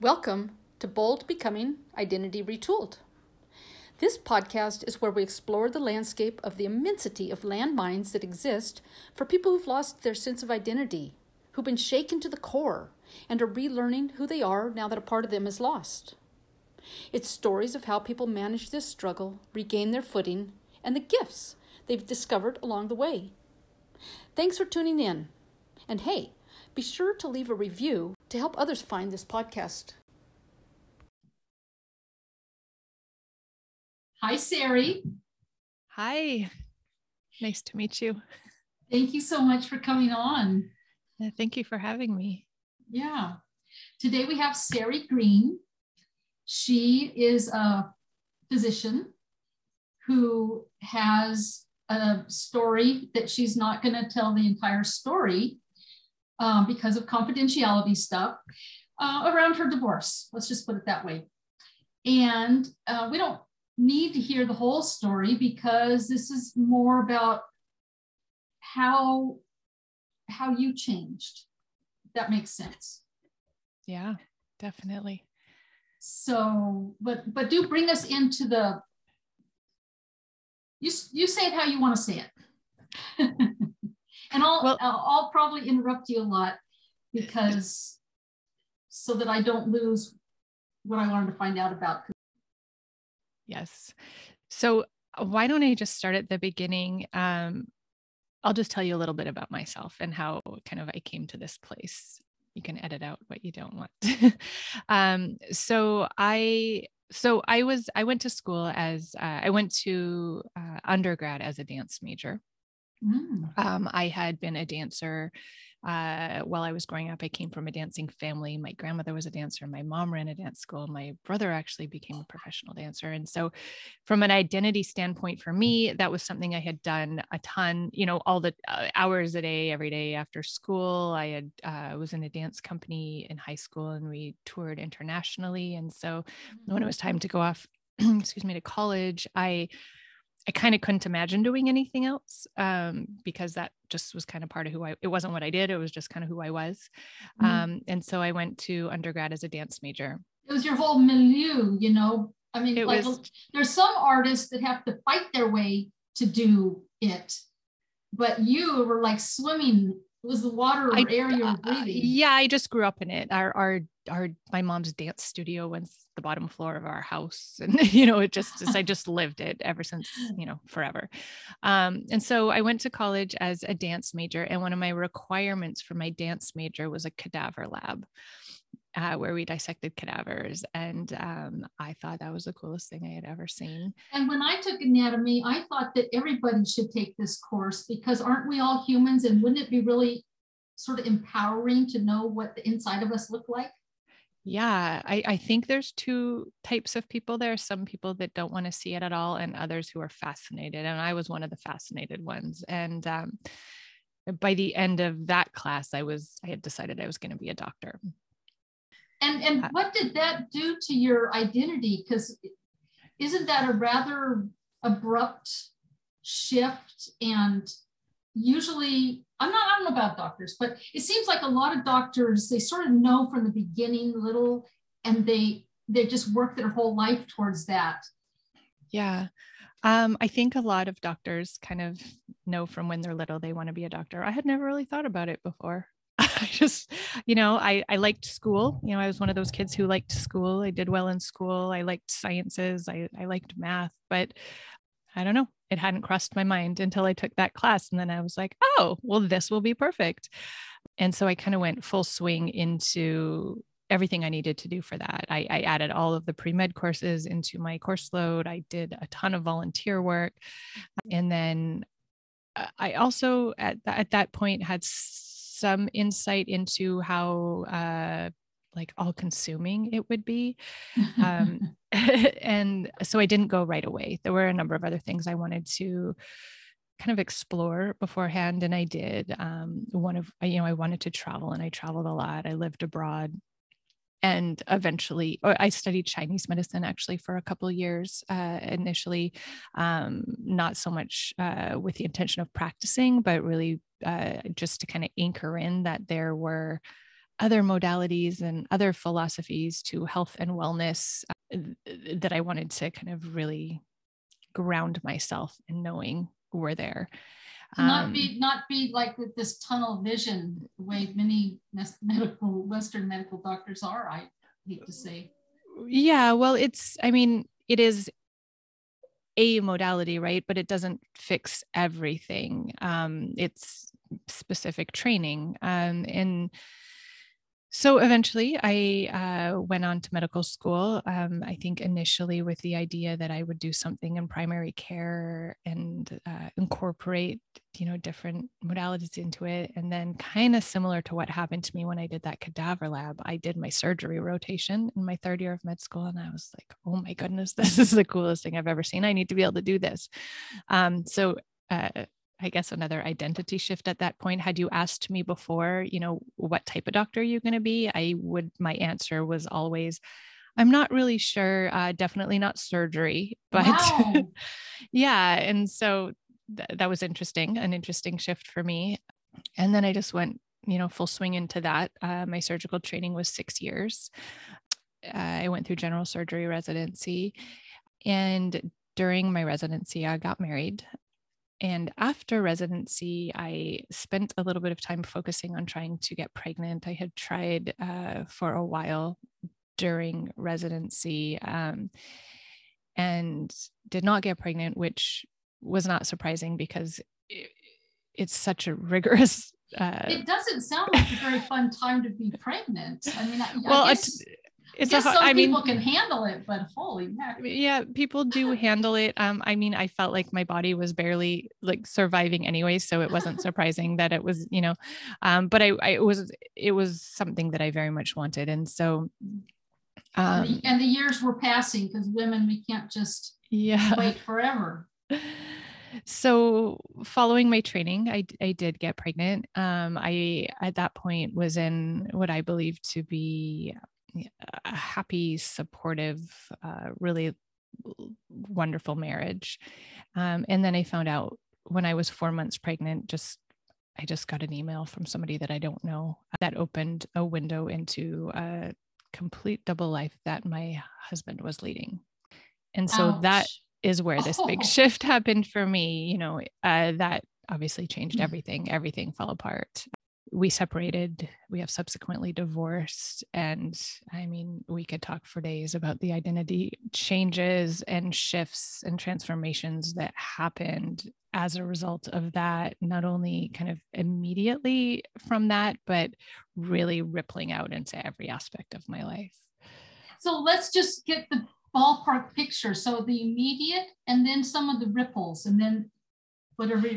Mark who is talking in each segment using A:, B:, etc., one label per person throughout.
A: Welcome to Bold Becoming Identity Retooled. This podcast is where we explore the landscape of the immensity of landmines that exist for people who've lost their sense of identity, who've been shaken to the core, and are relearning who they are now that a part of them is lost. It's stories of how people manage this struggle, regain their footing, and the gifts they've discovered along the way. Thanks for tuning in. And hey, be sure to leave a review to help others find this podcast. Hi, Sari.
B: Hi. Nice to meet you.
A: Thank you so much for coming on.
B: Thank you for having me.
A: Yeah. Today we have Sari Green. She is a physician who has a story that she's not going to tell the entire story, um, because of confidentiality stuff uh, around her divorce. Let's just put it that way. And uh, we don't need to hear the whole story because this is more about how how you changed. that makes sense.
B: Yeah, definitely.
A: So, but but do bring us into the. You you say it how you want to say it. And I'll, well, I'll, I'll probably interrupt you a lot because so that I don't lose what I wanted to find out about.
B: Yes. So why don't I just start at the beginning? Um, I'll just tell you a little bit about myself and how kind of I came to this place. You can edit out what you don't want. um, so I so I was I went to school as uh, I went to uh, undergrad as a dance major. Mm. Um, I had been a dancer uh, while I was growing up. I came from a dancing family. My grandmother was a dancer. My mom ran a dance school. My brother actually became a professional dancer. And so, from an identity standpoint for me, that was something I had done a ton, you know, all the uh, hours a day, every day after school. I had uh, was in a dance company in high school and we toured internationally. And so, when it mm. was time to go off, excuse me, to college, I I kind of couldn't imagine doing anything else um, because that just was kind of part of who I, it wasn't what I did. It was just kind of who I was. Mm-hmm. Um, and so I went to undergrad as a dance major.
A: It was your whole milieu, you know, I mean, it like was, there's some artists that have to fight their way to do it, but you were like swimming was the water or I, air you were uh,
B: yeah, I just grew up in it. Our our our my mom's dance studio was the bottom floor of our house, and you know, it just I just lived it ever since you know forever. Um, and so I went to college as a dance major, and one of my requirements for my dance major was a cadaver lab uh, where we dissected cadavers. And um, I thought that was the coolest thing I had ever seen.
A: And when I took anatomy, I thought that everybody should take this course because aren't we all humans? And wouldn't it be really sort of empowering to know what the inside of us look like?
B: Yeah, I, I think there's two types of people there some people that don't want to see it at all, and others who are fascinated. And I was one of the fascinated ones. And um, by the end of that class, I was, I had decided I was going to be a doctor.
A: And and uh, what did that do to your identity? Because isn't that a rather abrupt shift? And usually, I'm not, I don't know about doctors, but it seems like a lot of doctors, they sort of know from the beginning little and they they just work their whole life towards that.
B: Yeah. Um, I think a lot of doctors kind of know from when they're little they want to be a doctor. I had never really thought about it before. I just, you know, I, I liked school. You know, I was one of those kids who liked school. I did well in school. I liked sciences. I, I liked math, but I don't know. It hadn't crossed my mind until I took that class. And then I was like, oh, well, this will be perfect. And so I kind of went full swing into everything I needed to do for that. I, I added all of the pre med courses into my course load. I did a ton of volunteer work. And then uh, I also at, at that point had some insight into how uh, like all consuming it would be. Um, and so I didn't go right away. There were a number of other things I wanted to kind of explore beforehand and I did. Um, one of you know I wanted to travel and I traveled a lot. I lived abroad and eventually i studied chinese medicine actually for a couple years uh, initially um, not so much uh, with the intention of practicing but really uh, just to kind of anchor in that there were other modalities and other philosophies to health and wellness uh, that I wanted to kind of really ground myself in knowing were there.
A: Not um, be not be like with this tunnel vision the way many medical western medical doctors are i hate to say.
B: Yeah well it's i mean it is a modality right? But it doesn't fix everything. Um, it's specific training. Um, and so eventually I uh, went on to medical school. Um, I think initially with the idea that I would do something in primary care and uh, incorporate, you know, different modalities into it. And then kind of similar to what happened to me when I did that cadaver lab, I did my surgery rotation in my third year of med school. And I was like, oh my goodness, this is the coolest thing I've ever seen. I need to be able to do this. Um, so uh, I guess another identity shift at that point. Had you asked me before, you know, what type of doctor are you going to be? I would, my answer was always, I'm not really sure. Uh, definitely not surgery, but wow. yeah. And so th- that was interesting, an interesting shift for me. And then I just went, you know, full swing into that. Uh, my surgical training was six years. Uh, I went through general surgery residency. And during my residency, I got married. And after residency, I spent a little bit of time focusing on trying to get pregnant. I had tried uh, for a while during residency um, and did not get pregnant, which was not surprising because it, it's such a rigorous.
A: Uh, it doesn't sound like a very fun time to be pregnant. I mean, I, well, I guess, it's a, some I mean, people can handle it, but holy heck.
B: Yeah, people do handle it. Um, I mean, I felt like my body was barely like surviving anyway, so it wasn't surprising that it was, you know, um, but I, I it was it was something that I very much wanted, and so.
A: Um, and the years were passing because women we can't just yeah wait forever.
B: so following my training I, I did get pregnant um, i at that point was in what i believe to be a happy, supportive, uh, really wonderful marriage. Um, and then I found out when I was four months pregnant, just I just got an email from somebody that I don't know that opened a window into a complete double life that my husband was leading. And so Ouch. that is where this oh. big shift happened for me. You know, uh, that obviously changed mm. everything. Everything fell apart we separated we have subsequently divorced and i mean we could talk for days about the identity changes and shifts and transformations that happened as a result of that not only kind of immediately from that but really rippling out into every aspect of my life.
A: So let's just get the ballpark picture. So the immediate and then some of the ripples and then whatever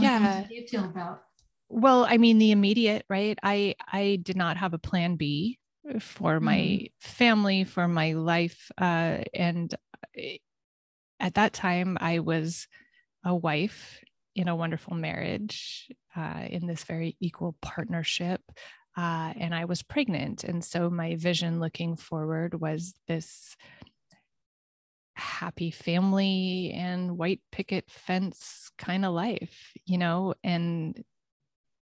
B: yeah.
A: detail about
B: well i mean the immediate right i i did not have a plan b for my mm. family for my life uh, and eh, at that time i was a wife in a wonderful marriage uh, in this very equal partnership uh, and i was pregnant and so my vision looking forward was this happy family and white picket fence kind of life you know and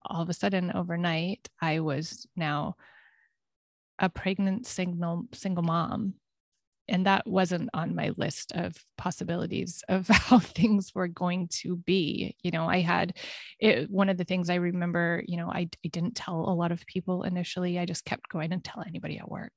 B: all of a sudden overnight i was now a pregnant single single mom. And that wasn't on my list of possibilities of how things were going to be. You know i had it, one of the things i remember you know I, I didn't tell a lot of people initially. I just kept going and tell anybody at work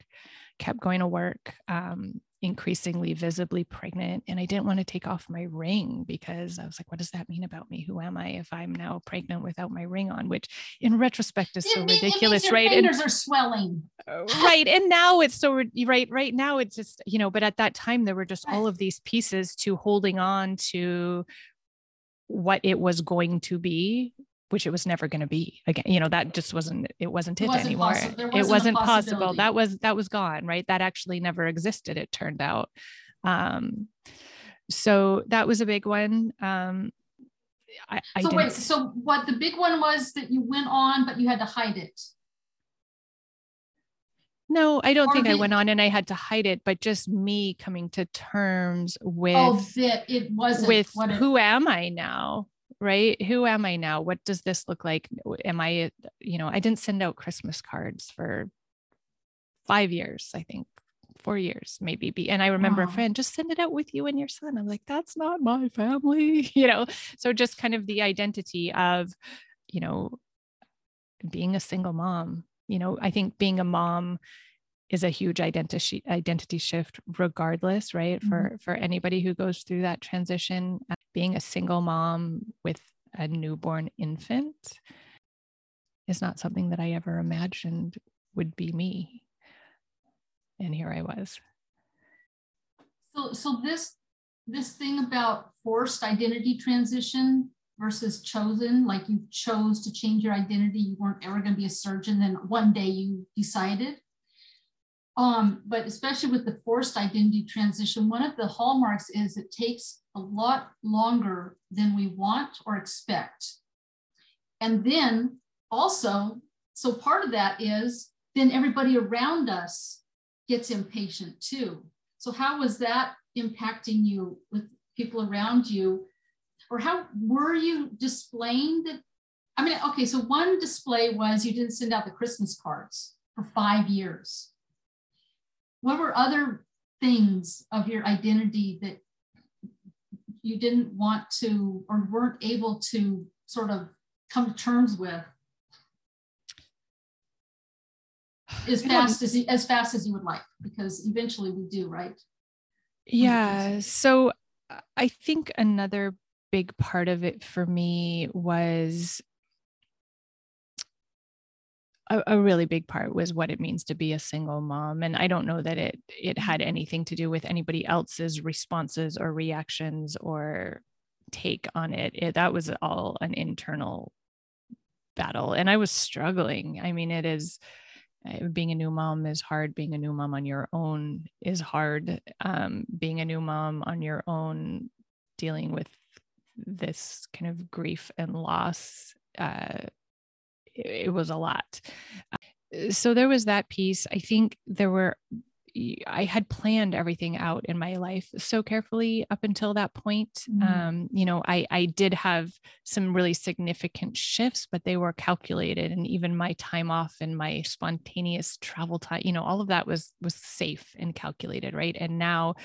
B: kept going to work um, increasingly visibly pregnant and I didn't want to take off my ring because I was like what does that mean about me? Who am I if I'm now pregnant without my ring on? Which in retrospect is so ridiculous
A: your
B: right?
A: Fingers and, are swelling.
B: Uh, right and now it's so right right now it's just you know but at that time there were just all of these pieces to holding on to what it was going to be which it was never going to be again you know that just wasn't it wasn't it, it wasn't anymore. wasn't it wasn't possible. that was that was gone right? That actually never existed it turned out. Um so that was a big one. Um I, I
A: so wait so what the big one was that you went on but you had to hide it?
B: No, I don't or think I went on and I had to hide it, but just me coming to terms with
A: oh, that it wasn't
B: with who am I now? Right? Who am I now? What does this look like? Am I, you know, I didn't send out Christmas cards for five years, I think, four years, maybe. Be and I remember wow. a friend just send it out with you and your son. I'm like, that's not my family, you know. So just kind of the identity of, you know, being a single mom. You know, I think being a mom is a huge identity identity shift regardless right mm-hmm. for for anybody who goes through that transition uh, being a single mom with a newborn infant is not something that i ever imagined would be me and here I was.
A: So, so this this thing about forced identity transition versus chosen, like you chose to change your identity, you weren't ever going to be a surgeon, then one day you decided. Um, but especially with the forced identity transition, one of the hallmarks is it takes a lot longer than we want or expect. And then also, so part of that is then everybody around us gets impatient too. So how was that impacting you with people around you? Or how were you displaying that? I mean, okay, so one display was you didn't send out the Christmas cards for five years. What were other things of your identity that you didn't want to or weren't able to sort of come to terms with? As fast as as fast as you would like because eventually we do right?
B: Yeah so uh, i think another big part of it for me was a, a, really big part was what it means to be a single mom and i don't know that it it had anything to do with anybody else's responses or reactions or take on it, it that was all an internal battle and i was struggling. I mean it is uh, being a new mom is hard being a new mom on your own is hard. Um, being a new mom on your own dealing with this kind of grief and loss uh, it, was a lot uh, so there was that piece i think there were I had planned everything out in my life so carefully up until that point. Mm-hmm. Um, you know, I I did have some really significant shifts, but they were calculated, and even my time off and my spontaneous travel time, you know, all of that was was safe and calculated, right? And now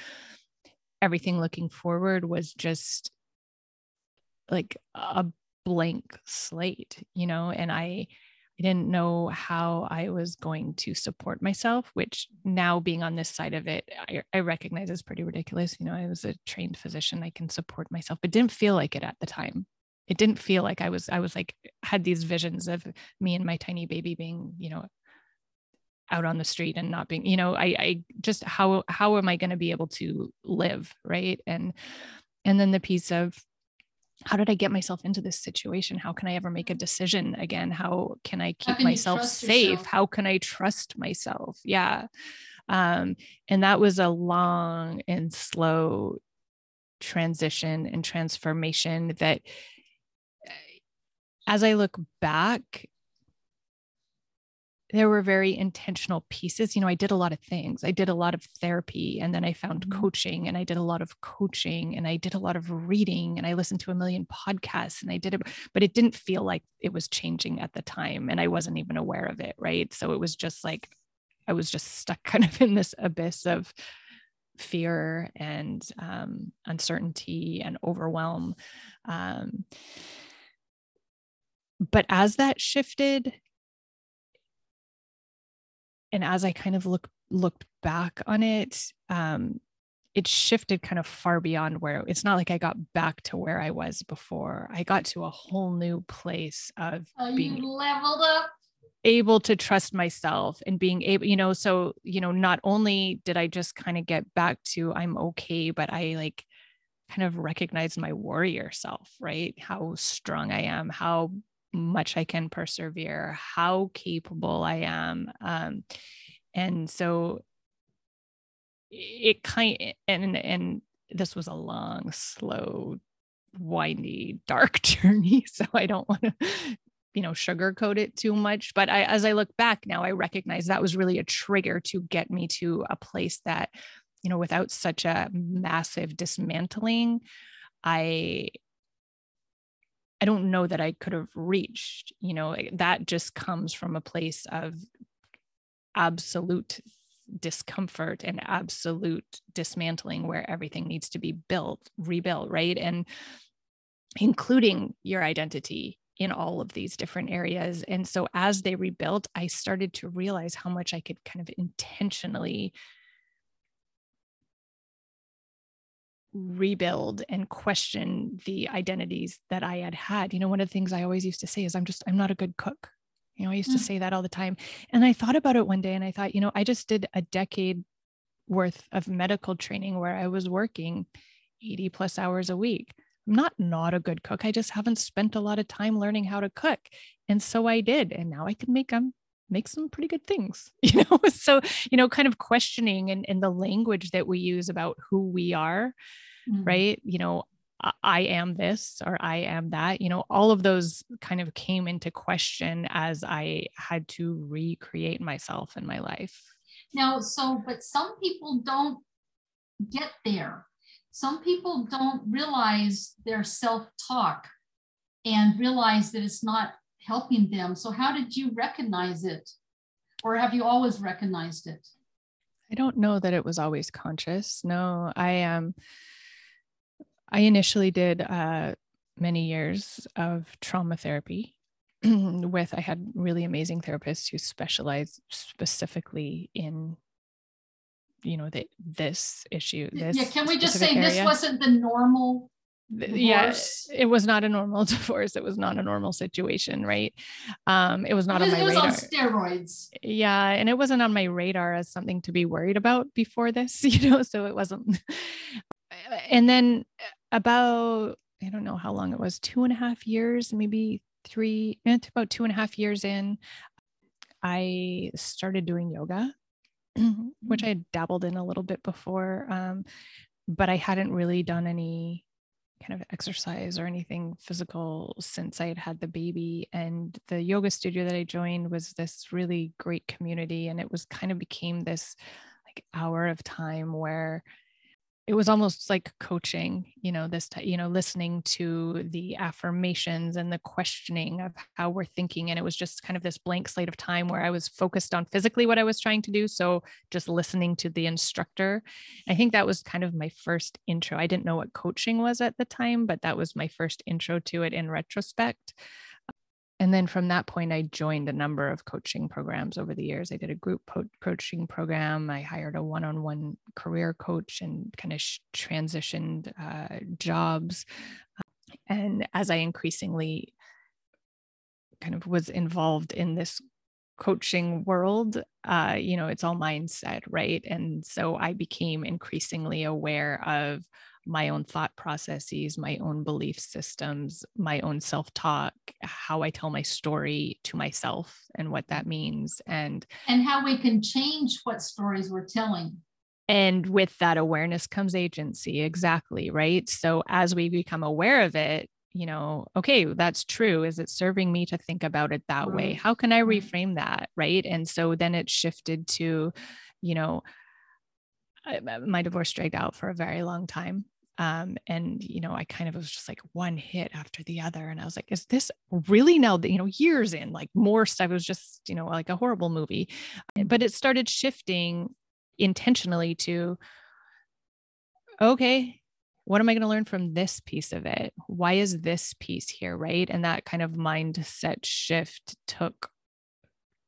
B: everything looking forward was just like a blank slate, you know, and I I didn't know how I was going to support myself, which now being on this side of it, I, I, recognize is pretty ridiculous. You know, I was a trained physician, I can support myself, but didn't feel like it at the time. It didn't feel like I was, I was like, had these visions of me and my tiny baby being, you know, out on the street and not being, you know, I, I just, how, how am I going to be able to live? Right. And, and then the piece of how did I get myself into this situation? How can I ever make a decision again? How can I keep can myself safe? Yourself? How can I trust myself? Yeah. Um, and that was a long and slow transition and transformation that eh, as I look back, there were very intentional pieces. You know, I did a lot of things. I did a lot of therapy and then I found mm-hmm. coaching and I did a lot of coaching and I did a lot of reading and I listened to a million podcasts and I did it, but it didn't feel like it was changing at the time. And I wasn't even aware of it. Right. So it was just like, I was just stuck kind of in this abyss of fear and um, uncertainty and overwhelm. Um, but as that shifted, and as I kind of look looked back on it, um, it shifted kind of far beyond where it's not like I got back to where I was before. I got to a whole new place of
A: oh, being leveled up
B: able to trust myself and being able you know so you know not only did i just kind of get back to i'm okay but i like kind of recognize my warrior self right how strong i am how much I can persevere, how capable I am. Um, and so it kind and and this was a long, slow, windy, dark journey. So I don't want to, you know, sugarcoat it too much. But I, as I look back now, I recognize that was really a trigger to get me to a place that, you know, without such a massive dismantling, I I don't know that I could have reached. You know, eh, that just comes from a place of absolute discomfort and absolute dismantling where everything needs to be built, rebuilt, right? And including your identity in all of these different areas. And so as they rebuilt, I started to realize how much I could kind of intentionally rebuild and question the identities that I had had. You know, one of the things I always used to say is, I'm just, I'm not a good cook. You know, I used mm. to say that all the time. And I thought about it one day and I thought, you know, I just did a decade worth of medical training where I was working 80 plus hours a week. I'm not not a good cook. I just haven't spent a lot of time learning how to cook. And so I did. And now I can make them make some pretty good things, you know? So, you know, kind of questioning and, and the language that we use about who we are, mm-hmm. right? You know, I am this or I am that, you know, all of those kind of came into question as I had to recreate myself in my life.
A: Now, so, but some people don't get there. Some people don't realize their self talk and realize that it's not helping them. So, how did you recognize it? Or have you always recognized it?
B: I don't know that it was always conscious. No, I am. Um, I initially did uh, many years of trauma therapy with, I had really amazing therapists who specialized specifically in you know the, this issue this
A: yeah can we just say area. this wasn't the normal
B: Divorce. yeah it was not a normal divorce it was not a normal situation right um it was not it was, on my it was radar on
A: steroids
B: yeah and it wasn't on my radar as something to be worried about before this you know so it wasn't and then about I don't know how long it was, two and a half years, maybe three, it's about two and a half years in, I started doing yoga, which I had dabbled in a little bit before. Um, but I hadn't really done any kind of exercise or anything physical since I had had the baby. And the yoga studio that I joined was this really great community. And it was kind of became this like hour of time where it was almost like coaching you know this you know listening to the affirmations and the questioning of how we're thinking and it was just kind of this blank slate of time where i was focused on physically what i was trying to do so just listening to the instructor. I think that was kind of my first intro. I didn't know what coaching was at the time but that was my first intro to it in retrospect and then from that point i joined a number of coaching programs over the years. I did a group po- coaching program. I hired a one-on-one career coach and kind of sh- transitioned uh, jobs. And as i increasingly kind of was involved in this coaching world uh, you know it's all mindset right? And so i became increasingly aware of my own thought processes, my own belief systems, my own self talk, how I tell my story to myself and what that means. And
A: and how we can change what stories we're telling.
B: And with that awareness comes agency. Exactly. Right. So as we become aware of it, you know, okay, that's true. Is it serving me to think about it that right. way? How can I reframe that? Right. And so then it shifted to, you know, my divorce dragged out for a very long time um, and you know i kind of was just like one hit after the other and i was like is this really now That you know years in like more stuff it was just you know like a horrible movie. But it started shifting intentionally to okay what am i going to learn from this piece of it? Why is this piece here? Right? And that kind of mindset shift took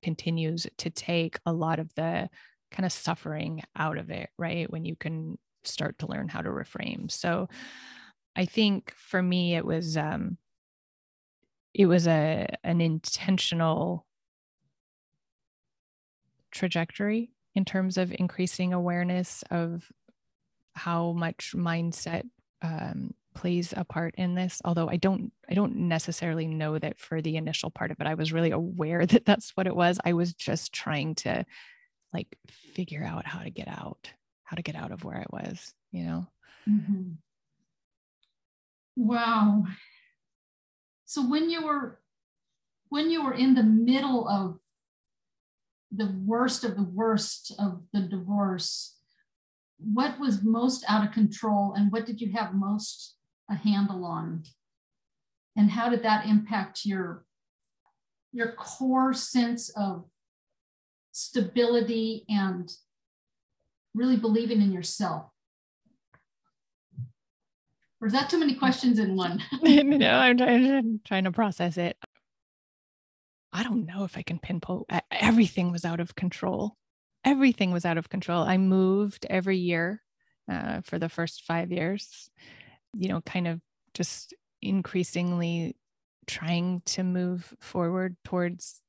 B: continues to take a lot of the kind of suffering out of it right? When you can start to learn how to reframe. So I think for me it was um it was a an intentional trajectory in terms of increasing awareness of how much mindset um, plays a part in this although i don't i don't necessarily know that for the initial part of it i was really aware that that's what it was i was just trying to like figure out how to get out how to get out of where I was, you know? Mm-hmm.
A: Wow. So when you were when you were in the middle of the worst of the worst of the divorce, what was most out of control and what did you have most a handle on? and how did that impact your your core sense of stability and really believing in yourself? Or is that too many questions in one?
B: No i'm trying, trying to process it. I don't know if i can pinpoint everything was out of control. Everything was out of control. I moved every year uh, for the first five years you know kind of just increasingly trying to move forward towards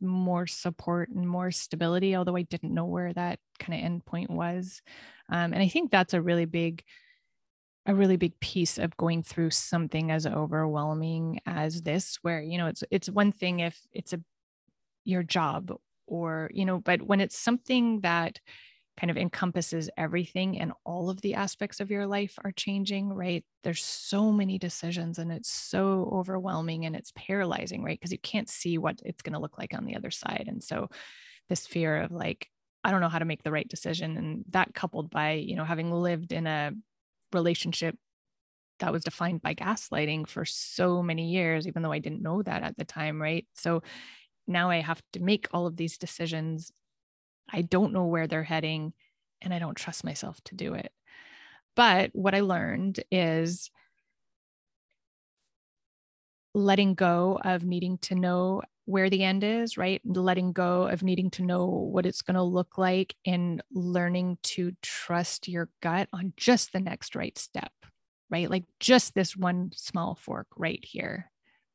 B: more support and more stability, although I didn't know where that kind of endpoint was. Um, and I think that's a really big, a really big piece of going through something as overwhelming as this, where you know it's it's one thing if it's a your job or you know, but when it's something that kind of encompasses everything and all of the aspects of your life are changing, right? There's so many decisions and it's so overwhelming and it's paralyzing, right? Because you can't see what it's going to look like on the other side. And so this fear of like, I don't know how to make the right decision. And that coupled by, you know, having lived in a relationship that was defined by gaslighting for so many years, even though I didn't know that at the time, right? So now I have to make all of these decisions I don't know where they're heading and I don't trust myself to do it. But what I learned is letting go of needing to know where the end is, right? Letting go of needing to know what it's going to look like and learning to trust your gut on just the next right step, right? Like just this one small fork right here.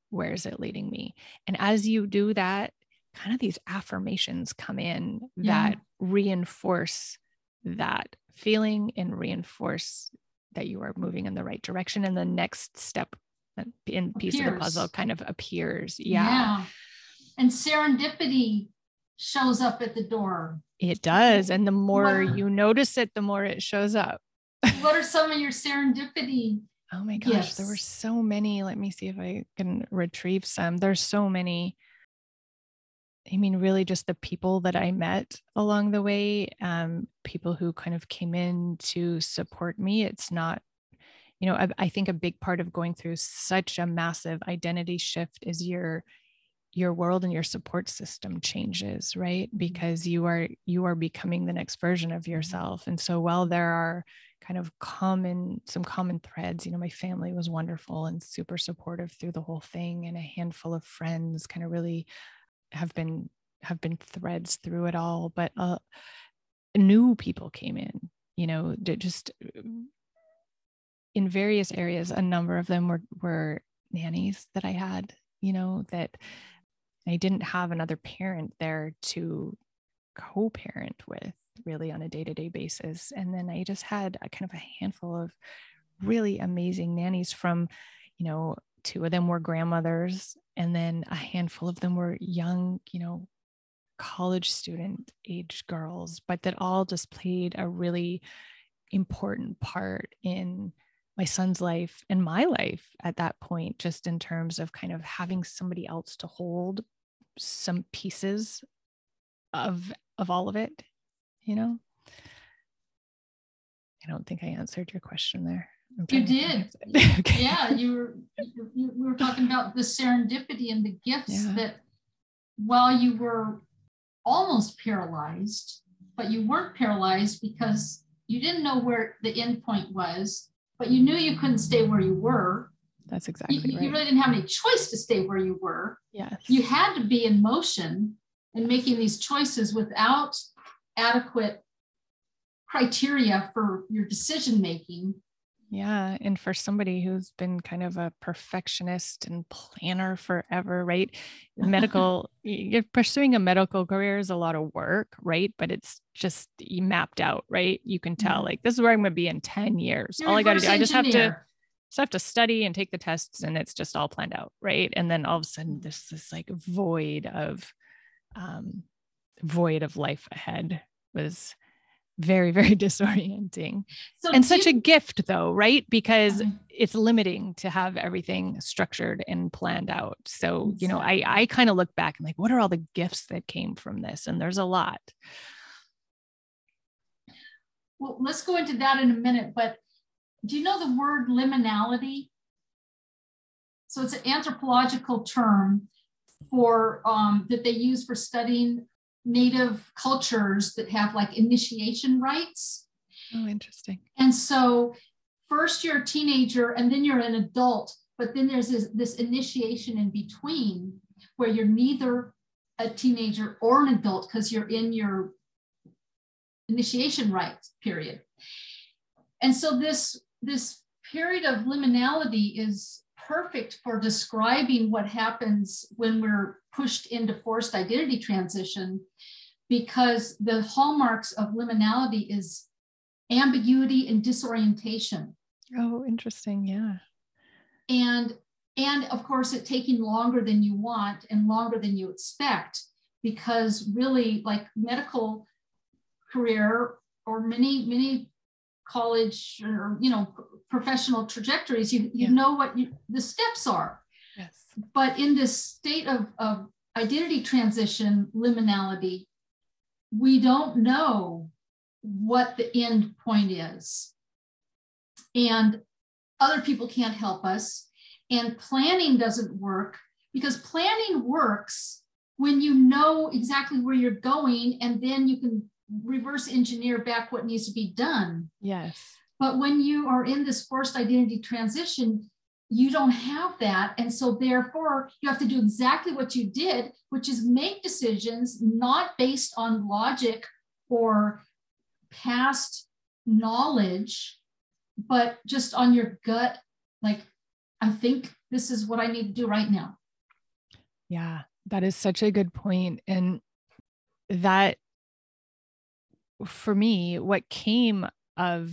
B: Where is it leading me? And as you do that, kind of these affirmations come in yeah. that reinforce that feeling and reinforce that you are moving in the right direction and the next step uh, in piece appears. of the puzzle kind of appears yeah. yeah
A: and serendipity shows up at the door
B: it does and the more you notice it the more it shows up
A: what are some of your serendipity
B: oh my gosh yes. there were so many let me see if i can retrieve some there's so many I mean, really just the people that I met along the way, um, people who kind of came in to support me. It's not, you know, I, I, think a big part of going through such a massive identity shift is your your world and your support system changes, right? Mm-hmm. Because you are you are becoming the next version of mm-hmm. yourself. And so while there are kind of common some common threads, you know, my family was wonderful and super supportive through the whole thing, and a handful of friends kind of really have been have been threads through it all but uh, new people came in you know just in various areas a number of them were were nannies that i had you know that i didn't have another parent there to co-parent with really on a day-to-day basis. And then i just had a kind of a handful of really amazing nannies from you know two of them were grandmothers and then a handful of them were young you know college student age girls but that all just played a really important part in my son's life and my life at that point just in terms of kind of having somebody else to hold some pieces of of all of it you know? I don't think i answered your question there
A: you did. Yeah, you were. You, we were talking about the serendipity and the gifts yeah. that, while you were almost paralyzed, but you weren't paralyzed because you didn't know where the end point was, but you knew you couldn't stay where you were.
B: That's exactly
A: you,
B: right.
A: You really didn't have any choice to stay where you were.
B: Yes.
A: You had to be in motion and making these choices without adequate criteria for your decision making
B: yeah. And for somebody who's been kind of a perfectionist and planner forever, right? Medical, you're pursuing a medical career is a lot of work, right? But it's just mapped out, right? You can tell, mm-hmm. like, this is where I'm going to be in 10 years.
A: You're
B: all I got to
A: do, I
B: just have to. Just have to study and take the tests, and it's just all planned out, right? And then all of a sudden, this this like void of, um, void of life ahead was very very disorienting so and such you, a gift though right? Because uh, it's limiting to have everything structured and planned out. So exactly. you know i i kind of look back and like what are all the gifts that came from this? And there's a lot.
A: Well let's go into that in a minute but do you know the word liminality? So it's an anthropological term for um, that they use for studying native cultures that have like initiation rites.
B: Oh, interesting.
A: And so first you're a teenager and then you're an adult, but then there's this, this initiation in between where you're neither a teenager or an adult because you're in your initiation rites period. And so this, this period of liminality is perfect for describing what happens when we're pushed into forced identity transition because the hallmarks of liminality is ambiguity and disorientation.
B: Oh, interesting. Yeah.
A: And and of course it taking longer than you want and longer than you expect because really like medical career or many many college or you know professional trajectories you you yeah. know what you, the steps are
B: yes
A: but in this state of, of identity transition liminality we don't know what the end point is and other people can't help us and planning doesn't work because planning works when you know exactly where you're going and then you can reverse engineer back what needs to be done.
B: Yes.
A: But when you are in this forced identity transition, you don't have that. And so, therefore, you have to do exactly what you did, which is make decisions not based on logic or past knowledge, but just on your gut. Like, I think this is what I need to do right now.
B: Yeah, that is such a good point. And that for me, what came of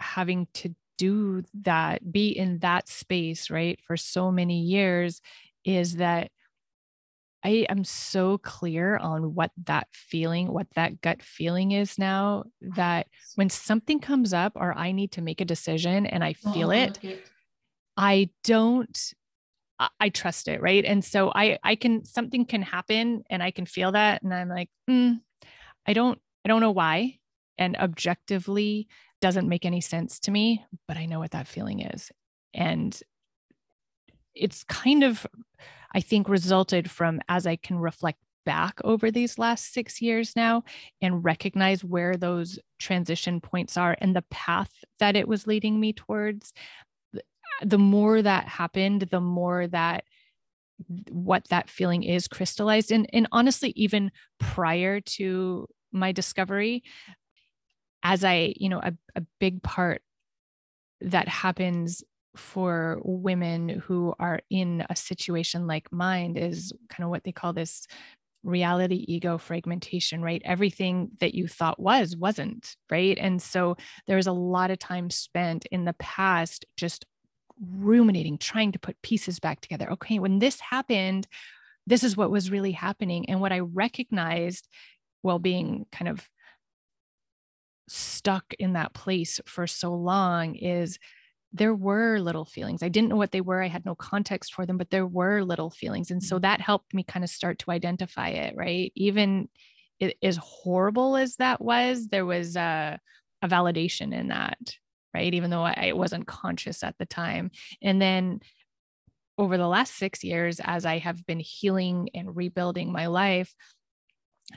B: having to do that, be in that space, right, for so many years is that I am so clear on what that feeling, what that gut feeling is now that when something comes up or I need to make a decision and I feel oh, it, okay. I don't I trust it, right? And so I I can something can happen and I can feel that and I'm like, mm, I don't I don't know why. And objectively doesn't make any sense to me, but I know what that feeling is. And it's kind of, I think, resulted from as I can reflect back over these last six years now and recognize where those transition points are and the path that it was leading me towards. The more that happened, the more that what that feeling is crystallized and, and honestly even prior to my discovery as I, you know, a, a big part that happens for women who are in a situation like mine is kind of what they call this reality ego fragmentation, right? Everything that you thought was wasn't, right? And so there's a lot of time spent in the past just ruminating, trying to put pieces back together. Okay, when this happened, this is what was really happening. And what I recognized while being kind of stuck in that place for so long is there were little feelings. I didn't know what they were. I had no context for them, but there were little feelings. And so mm-hmm. that helped me kind of start to identify it, right? Even it, as horrible as that was, there was a, a validation in that, right? Even though I wasn't conscious at the time. And then over the last six years, as I have been healing and rebuilding my life,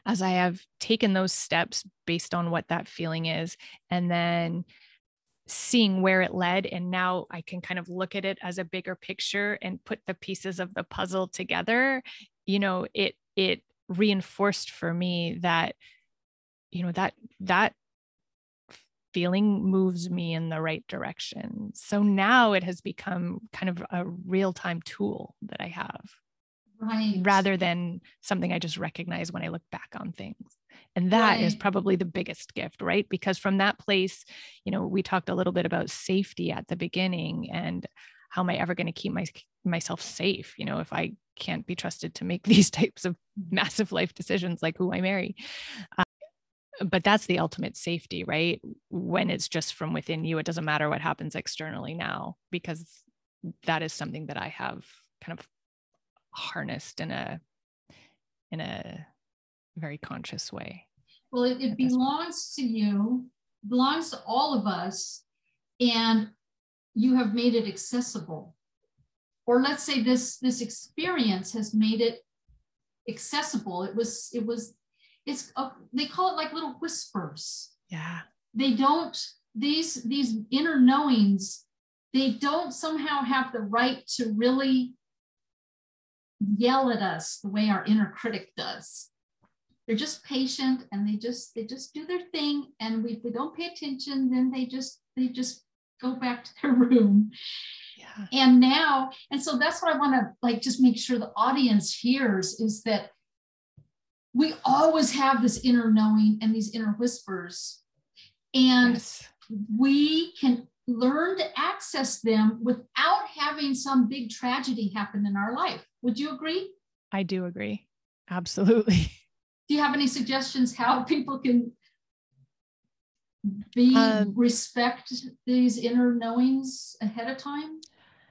B: as I have taken those steps based on what that feeling is, and then seeing where it led. And now I can kind of look at it as a bigger picture and put the pieces of the puzzle together. You know, it, it reinforced for me that, you know, that, that feeling moves me in the right direction. So now it has become kind of a real time tool that I have
A: right.
B: rather than something I just recognize when I look back on things. And that right. is probably the biggest gift, right? Because from that place, you know, we talked a little bit about safety at the beginning and how am I ever going to keep my myself safe, you know, if I can't be trusted to make these types of massive life decisions like who I marry. Uh, but that's the ultimate safety, right? When it's just from within you, it doesn't matter what happens externally now because that is something that I have kind of harnessed in a in a very conscious way
A: well it, it belongs to you belongs to all of us and you have made it accessible. Or let's say this this experience has made it accessible. It was it was it's a, they call it like little whispers.
B: Yeah.
A: They don't these these inner knowings they don't somehow have the right to really yell at us the way our inner critic does. They're just patient and they just they just do their thing. And we, if we don't pay attention then they just they just go back to their room. Yeah. and now and so that's what i want to like just make sure the audience hears is that we always have this inner knowing and these inner whispers. And yes. we can learn to access them without having some big tragedy happen in our life would you agree?
B: I do agree. Absolutely.
A: Do you have any suggestions how people can be um, respect these inner knowings ahead of time?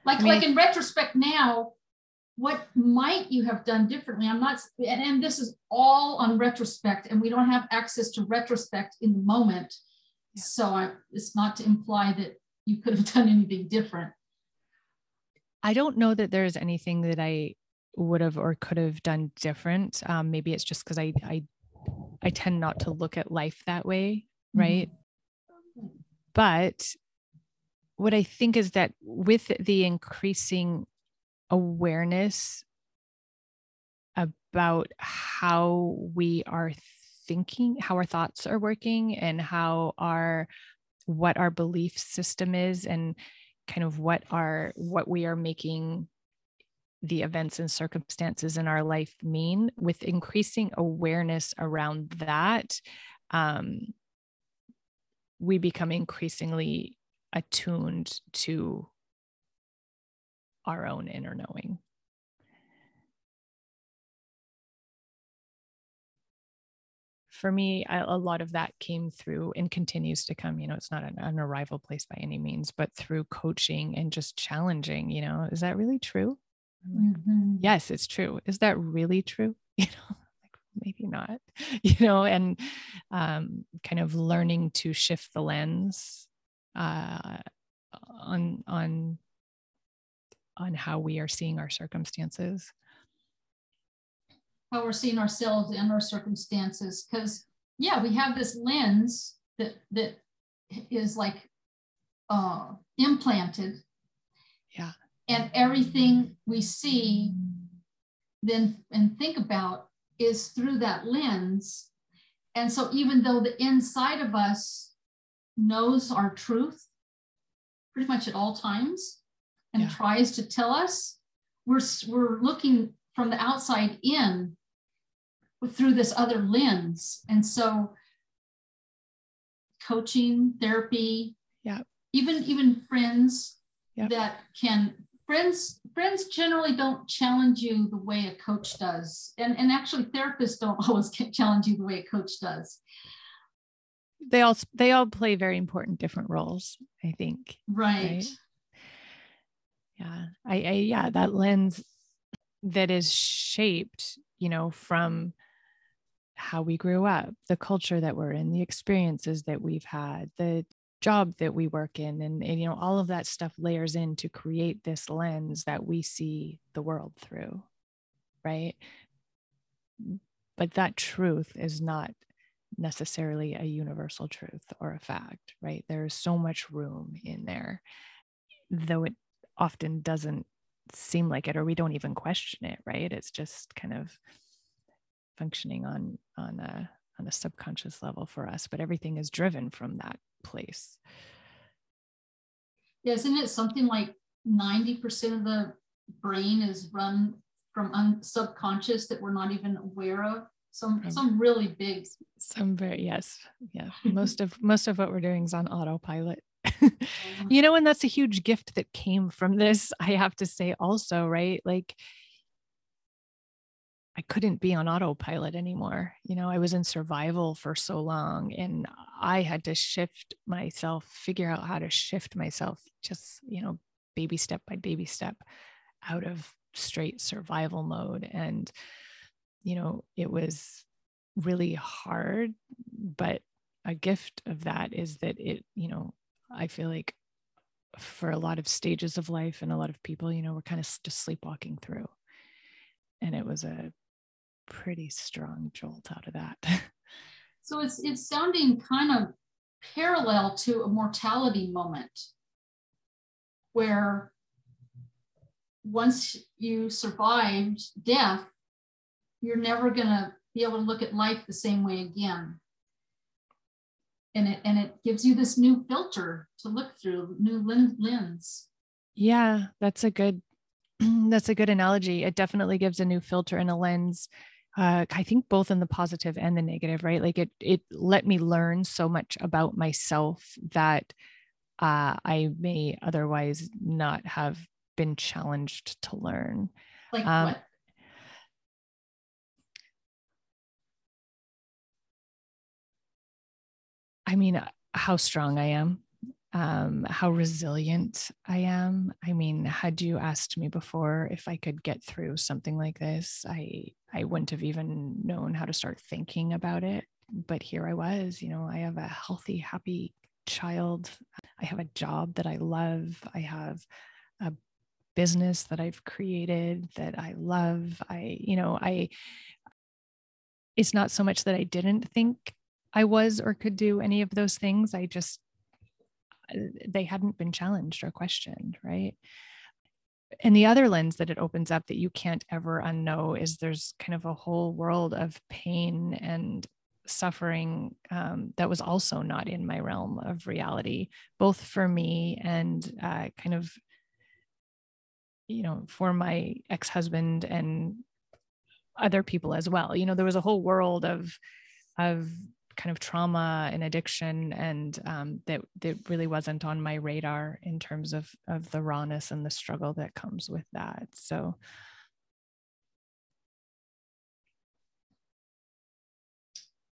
A: Like I mean, like in retrospect now what might you have done differently? I'm not and, and this is all on retrospect and we don't have access to retrospect in the moment. Yeah. so I, it's not to imply that you could have done anything different.
B: I don't know that there's anything that i would have or could have done different um, maybe it's just because i i i tend not to look at life that way right mm-hmm. but what I think is that with the increasing awareness about how we are thinking, how our thoughts are working, and how our what our belief system is, and kind of what our what we are making the events and circumstances in our life mean with increasing awareness around that um, we become increasingly attuned to our own inner knowing. For me, I, a lot of that came through and continues to come. You know, it's not an, an arrival place by any means, but through coaching and just challenging, you know, is that really true? Mm-hmm. Yes, it's true. Is that really true? You know, like maybe not you know and um, kind of learning to shift the lens uh, on on on how we are seeing our circumstances
A: how we're seeing ourselves and our circumstances because yeah we have this lens that that is like uh, implanted
B: yeah
A: and everything we see then and think about is through that lens and so even though the inside of us knows our truth pretty much at all times and yeah. tries to tell us, we're, we're looking from the outside in through this other lens. And so coaching, therapy,
B: yeah,
A: even even friends that can friends friends generally don't challenge you the way a coach does. And and actually therapists don't always challenge you the way a coach does.
B: They all they all play very important different roles i think.
A: Right, right?
B: yeah. I, I yeah that lens that is shaped you know from how we grew up the culture that we're in the experiences that we've had the job that we work in and, and you know all of that stuff layers in to create this lens that we see the world through right mm, but that truth is not necessarily a universal truth or a fact, right? There's so much room in there, though it often doesn't seem like it, or we don't even question it, right? It's just kind of functioning on on a on a subconscious level for us, but everything is driven from that place.
A: Yeah, isn't it something like 90% of the brain is run from un- subconscious that we're not even aware of? some some really big
B: some very yes yeah most of most of what we're doing is on autopilot you know and that's a huge gift that came from this i have to say also right like i couldn't be on autopilot anymore you know i was in survival for so long and i had to shift myself figure out how to shift myself just you know baby step by baby step out of straight survival mode and you know, it was really hard, but a gift of that is that it, you know, I feel like for a lot of stages of life and a lot of people, you know, we're kind of just sleepwalking through. And it was a pretty strong jolt out of that.
A: So it's it's sounding kind of parallel to a mortality moment where once you survived death, you're never going to be able to look at life the same way again. And it, and it gives you this new filter to look through, new lens.
B: Yeah, that's a good that's a good analogy. It definitely gives a new filter and a lens. Uh, I think both in the positive and the negative, right? Like it it let me learn so much about myself that uh, I may otherwise not have been challenged to learn.
A: Like um, what?
B: I mean, uh, how strong I am, um, how resilient I am. I mean, had you asked me before if I could get through something like this, I I wouldn't have even known how to start thinking about it. But here I was, you know, I have a healthy, happy child. I have a job that I love. I have a business that I've created that I love. I, you know, I, it's not so much that I didn't think I was or could do any of those things. I just, uh, they hadn't been challenged or questioned, right? And the other lens that it opens up that you can't ever unknow is there's kind of a whole world of pain and suffering um, that was also not in my realm of reality, both for me and uh, kind of, you know, for my ex husband and other people as well. You know, there was a whole world of, of kind of trauma and addiction and um, that that really wasn't on my radar in terms of of the rawness and the struggle that comes with that so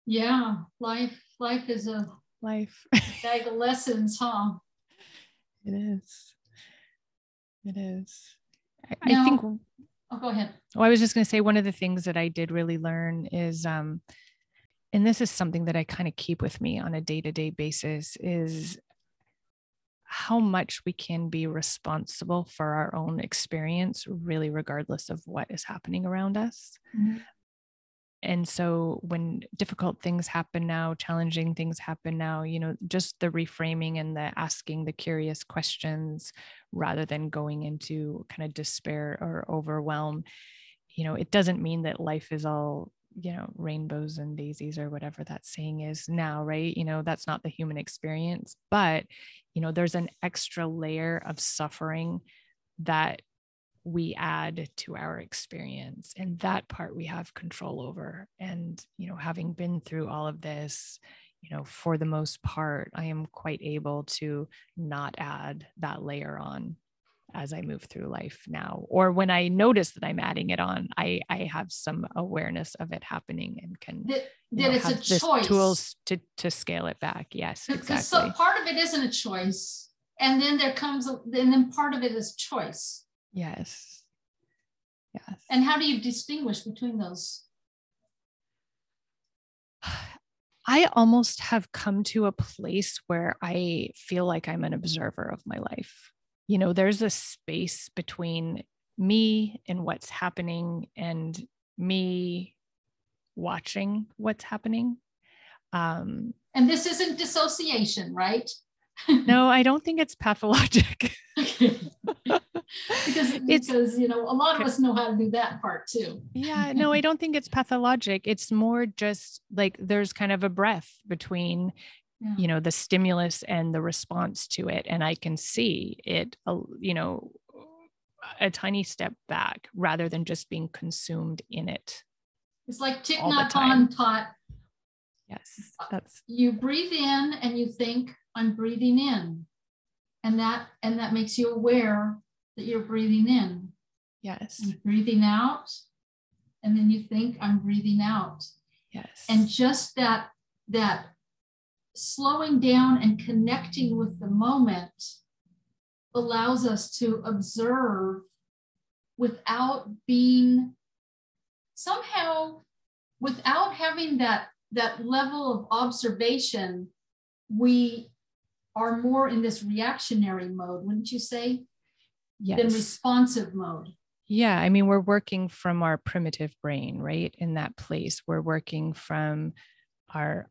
A: Yeah, life life is a
B: life
A: bag of lessons, huh?
B: It is. It is. I, now, I think.
A: Oh, go ahead.
B: Well, I was just going to say one of the things that I did really learn is, um, and this is something that I kind of keep with me on a day to day basis, is how much we can be responsible for our own experience, really, regardless of what is happening around us. Mm-hmm and so when difficult things happen now challenging things happen now you know just the reframing and the asking the curious questions rather than going into kind of despair or overwhelm you know it doesn't mean that life is all you know rainbows and daisies or whatever that saying is now right? You know that's not the human experience but you know there's an extra layer of suffering that we add to our experience and that part we have control over and you know having been through all of this you know for the most part i am quite able to not add that layer on as i move through life now or when i notice that i'm adding it on i i have some awareness of it happening and can
A: that, that know, it's a choice
B: tools to to scale it back yes
A: because exactly. so part of it isn't a choice and then there comes and then part of it is choice
B: Yes. Yes.
A: And how do you distinguish between those?
B: I almost have come to a place where I feel like I'm an observer of my life. You know, there's a space between me and what's happening and me watching what's happening. Um,
A: and this isn't dissociation, right?
B: no, I don't think it's pathologic.
A: because it's, because you know a lot of us know how to do that part too.
B: yeah, no, I don't think it's pathologic. It's more just like there's kind of a breath between yeah. you know the stimulus and the response to it and I can see it you know a tiny step back rather than just being consumed in it.
A: It's like Thich Nhat Hanh taught.
B: Yes, uh, that's
A: you breathe in and you think I'm breathing in. And that and that makes you aware that you're breathing in.
B: Yes.
A: And breathing out. And then you think I'm breathing out.
B: Yes.
A: And just that that slowing down and connecting with the moment allows us to observe without being somehow without having that that level of observation we are more in this reactionary mode, wouldn't you say?
B: Yes.
A: Than responsive mode.
B: Yeah. I mean, we're working from our primitive brain, right? In that place. We're working from our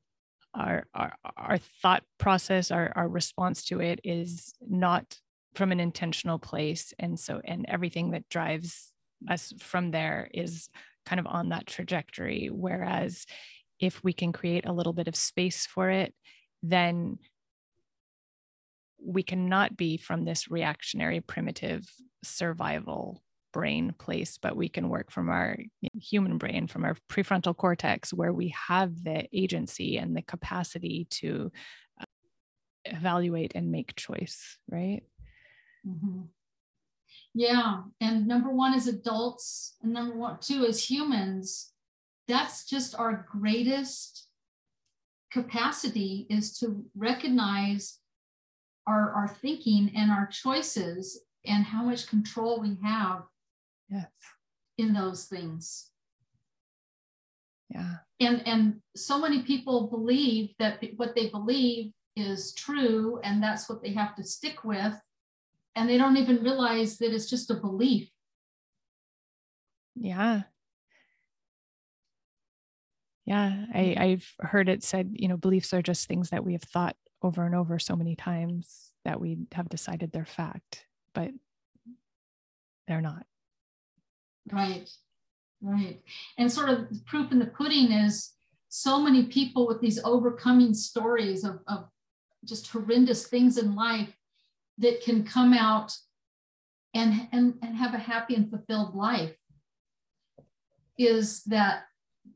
B: our our, our thought process, our, our response to it is not from an intentional place. And so and everything that drives us from there is kind of on that trajectory. Whereas if we can create a little bit of space for it, then we cannot be from this reactionary, primitive survival brain place, but we can work from our human brain, from our prefrontal cortex, where we have the agency and the capacity to uh, evaluate and make choice, right?
A: Mm-hmm. Yeah. And number one is adults, and number one, two is humans. That's just our greatest capacity is to recognize our, our thinking and our choices and how much control we have
B: yes.
A: in those things.
B: Yeah.
A: And and so many people believe that what they believe is true and that's what they have to stick with and they don't even realize that it's just a belief.
B: Yeah. Yeah, I, I've heard it said, you know, beliefs are just things that we have thought over and over so many times that we have decided they're fact, but they're not.
A: Right, right. And sort of proof in the pudding is so many people with these overcoming stories of, of just horrendous things in life that can come out and, and, and have a happy and fulfilled life is that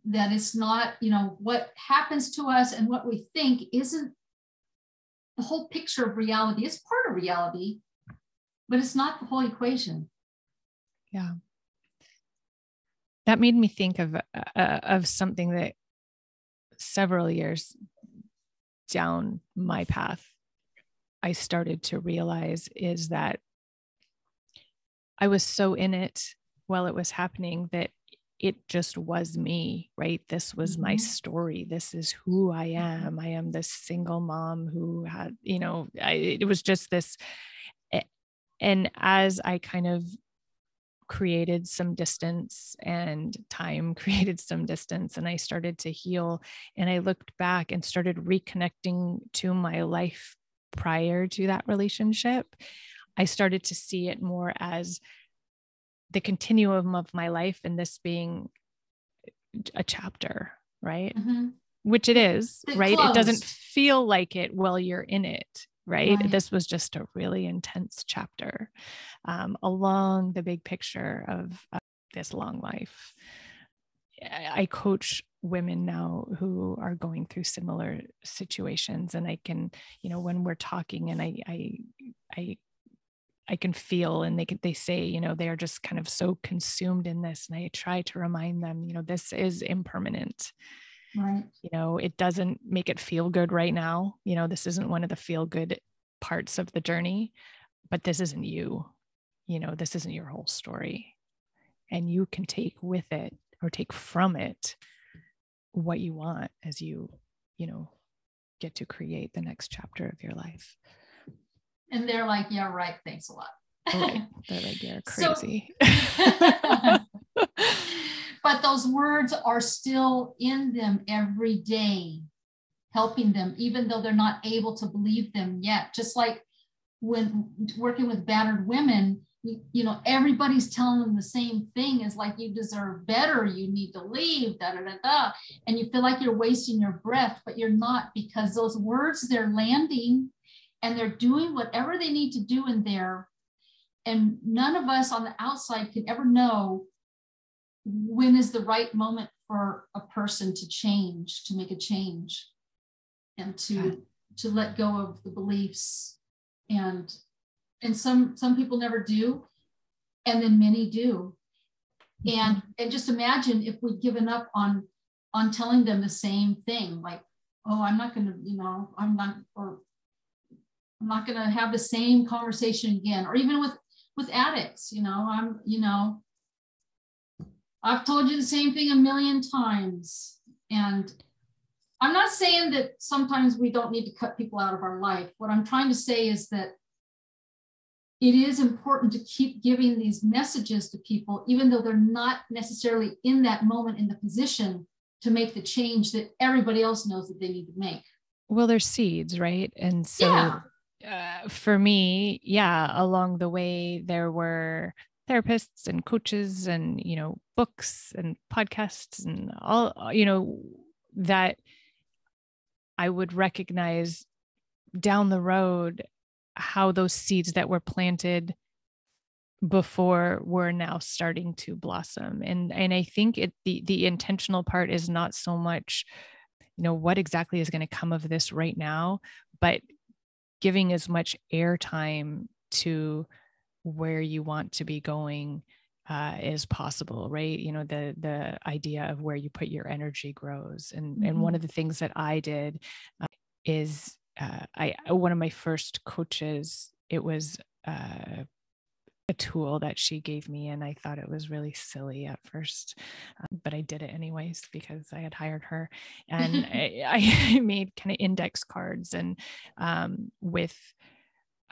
A: that it's not you know what happens to us and what we think isn't the whole picture of reality. It's part of reality but it's not the whole equation.
B: Yeah that made me think of uh, of something that several years down my path i started to realize is that i was so in it while it was happening that it just was me, right? This was mm-hmm. my story. This is who I am. I am this single mom who had, you know, I, it was just this. And as I kind of created some distance and time created some distance, and I started to heal, and I looked back and started reconnecting to my life prior to that relationship, I started to see it more as the continuum of my life and this being a chapter, right? Mm-hmm. Which it is, it right? Closed. It doesn't feel like it while you're in it, right? right. This was just a really intense chapter um, along the big picture of, of this long life. I coach women now who are going through similar situations and i can you know when we're talking and i i i I can feel and they can, they say, you know, they are just kind of so consumed in this. And I try to remind them, you know, this is impermanent.
A: Right.
B: You know, it doesn't make it feel good right now. You know, this isn't one of the feel good parts of the journey, but this isn't you. You know, this isn't your whole story. And you can take with it or take from it what you want as you, you know, get to create the next chapter of your life.
A: And they're like, yeah, right. Thanks a lot.
B: Oh, they're like, you're crazy.
A: So, but those words are still in them every day, helping them, even though they're not able to believe them yet. Just like when working with battered women, you, know, everybody's telling them the same thing is like, you deserve better, you need to leave, da da da da. And you feel like you're wasting your breath, but you're not because those words they're landing and they're doing whatever they need to do in there. And none of us on the outside can ever know when is the right moment for a person to change, to make a change, and to to let go of the beliefs. And and some some people never do, and then many do. Mm-hmm. And and just imagine if we'd given up on on telling them the same thing, like, oh, I'm not gonna, you know, I'm not, or I'm not going to have the same conversation again. Or even with with addicts, you know, I'm, you know, I've told you the same thing a million times, and I'm not saying that sometimes we don't need to cut people out of our life. What I'm trying to say is that it is important to keep giving these messages to people, even though they're not necessarily in that moment in the position to make the change that everybody else knows that they need to make.
B: Well, they're seeds, right? And so yeah. uh, for me, yeah, along the way, there were therapists and coaches and, you know, books and podcasts and all, you know, that I would recognize down the road how those seeds that were planted before were now starting to blossom. And and i think it the the intentional part is not so much you know what exactly is going to come of this right now but giving as much airtime to where you want to be going uh, is possible right you know the the idea of where you put your energy grows and mm-hmm. and one mm-hmm. of the things that i did uh, is uh, I one of my first coaches. It was uh, a tool that she gave me, and I thought it was really silly at first, um, but I did it anyways because I had hired her, and I, I, made kind of index cards and um, with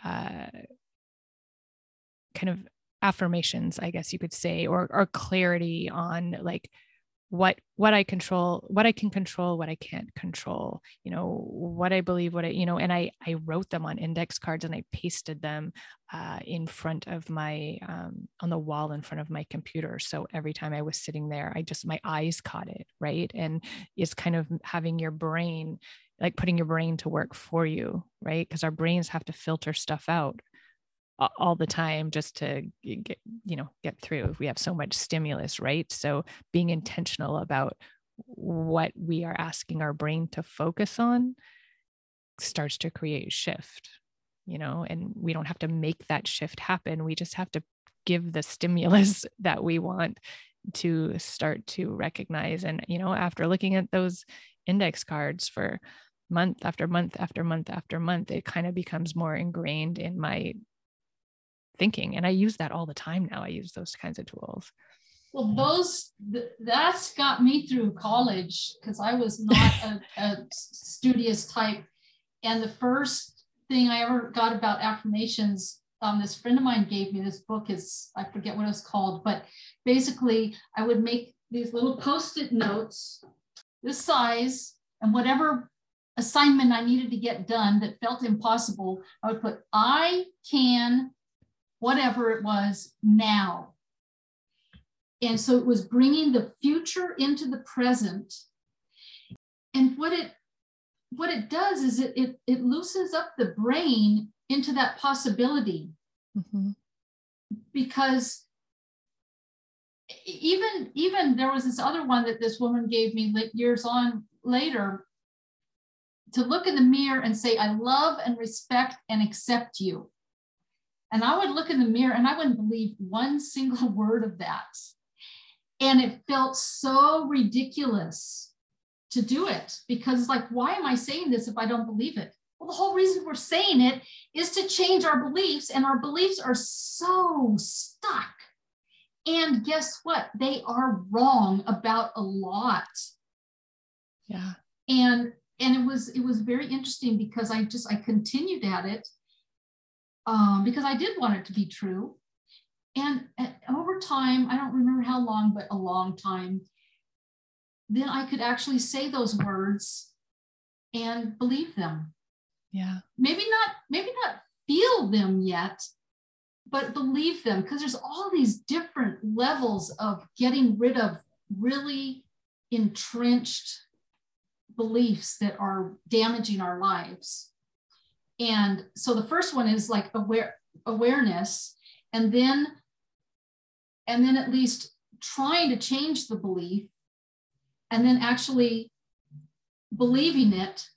B: uh, kind of affirmations, I guess you could say, or or clarity on like what what i control what i can control what i can't control you know what i believe what i you know and i i wrote them on index cards and i pasted them uh, in front of my um, on the wall in front of my computer. So every time i was sitting there i just my eyes caught it right? And it's kind of having your brain like putting your brain to work for you right? Because our brains have to filter stuff out all the time just to get you know get through we have so much stimulus right? So being intentional about what we are asking our brain to focus on starts to create shift you know and we don't have to make that shift happen. We just have to give the stimulus that we want to start to recognize. And you know after looking at those index cards for month after month after month after month it kind of becomes more ingrained in my thinking and i use that all the time now i use those kinds of tools.
A: Well those th- that's got me through college because i was not a, a studious type. And the first thing i ever got about affirmations um, this friend of mine gave me this book is i forget what it's called but basically i would make these little post-it notes this size and whatever assignment i needed to get done that felt impossible i would put i can whatever it was now. And so it was bringing the future into the present. And what it what it does is it it, it loosens up the brain into that possibility. Mm-hmm. Because even even there was this other one that this woman gave me years on later to look in the mirror and say i love and respect and accept you and I would look in the mirror and I wouldn't believe one single word of that. And it felt so ridiculous to do it because it's like, why am I saying this if I don't believe it? Well, the whole reason we're saying it is to change our beliefs, and our beliefs are so stuck. And guess what? They are wrong about a lot.
B: Yeah.
A: And and it was it was very interesting because I just I continued at it um, because I did want it to be true. And, over time, I don't remember how long, but a long time, then I could actually say those words and believe them.
B: Yeah.
A: Maybe not, maybe not feel them yet, but believe them because there's all these different levels of getting rid of really entrenched beliefs that are damaging our lives. And so the first one is like aware awareness, and then and then at least trying to change the belief, and then actually believing it,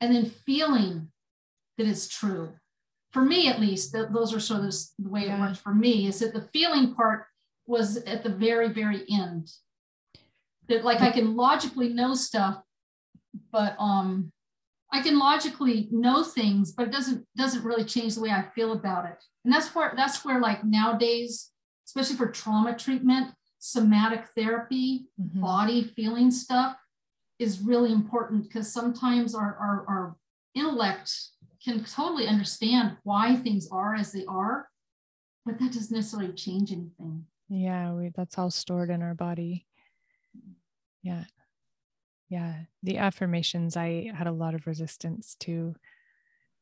A: and then feeling that it's true. For me, at least, th- those are sort of the way it worked for me. Is that the feeling part was at the very, very end. That like I can logically know stuff, but um I can logically know things, but it doesn't doesn't really change the way I feel about it. And that's where that's where like nowadays, especially for trauma treatment, somatic therapy, mm-hmm. body feeling stuff, is really important because sometimes our, our, our intellect can totally understand why things are as they are, but that doesn't necessarily change anything.
B: Yeah, we, that's all stored in our body. Yeah. Yeah. The affirmations, I had a lot of resistance to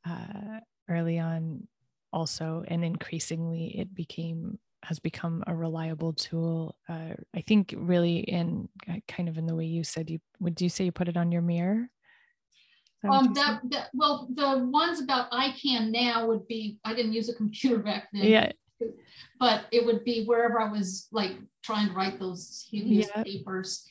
B: uh, early on, also. And increasingly, it became has become a reliable tool. Uh, I think really in kind of in the way you said you would you say you put it on your mirror?
A: Um, that, that, well, the ones about I can now would be I didn't use a computer back then.
B: Yeah.
A: But it would be wherever I was like trying to write those hideous yeah. papers.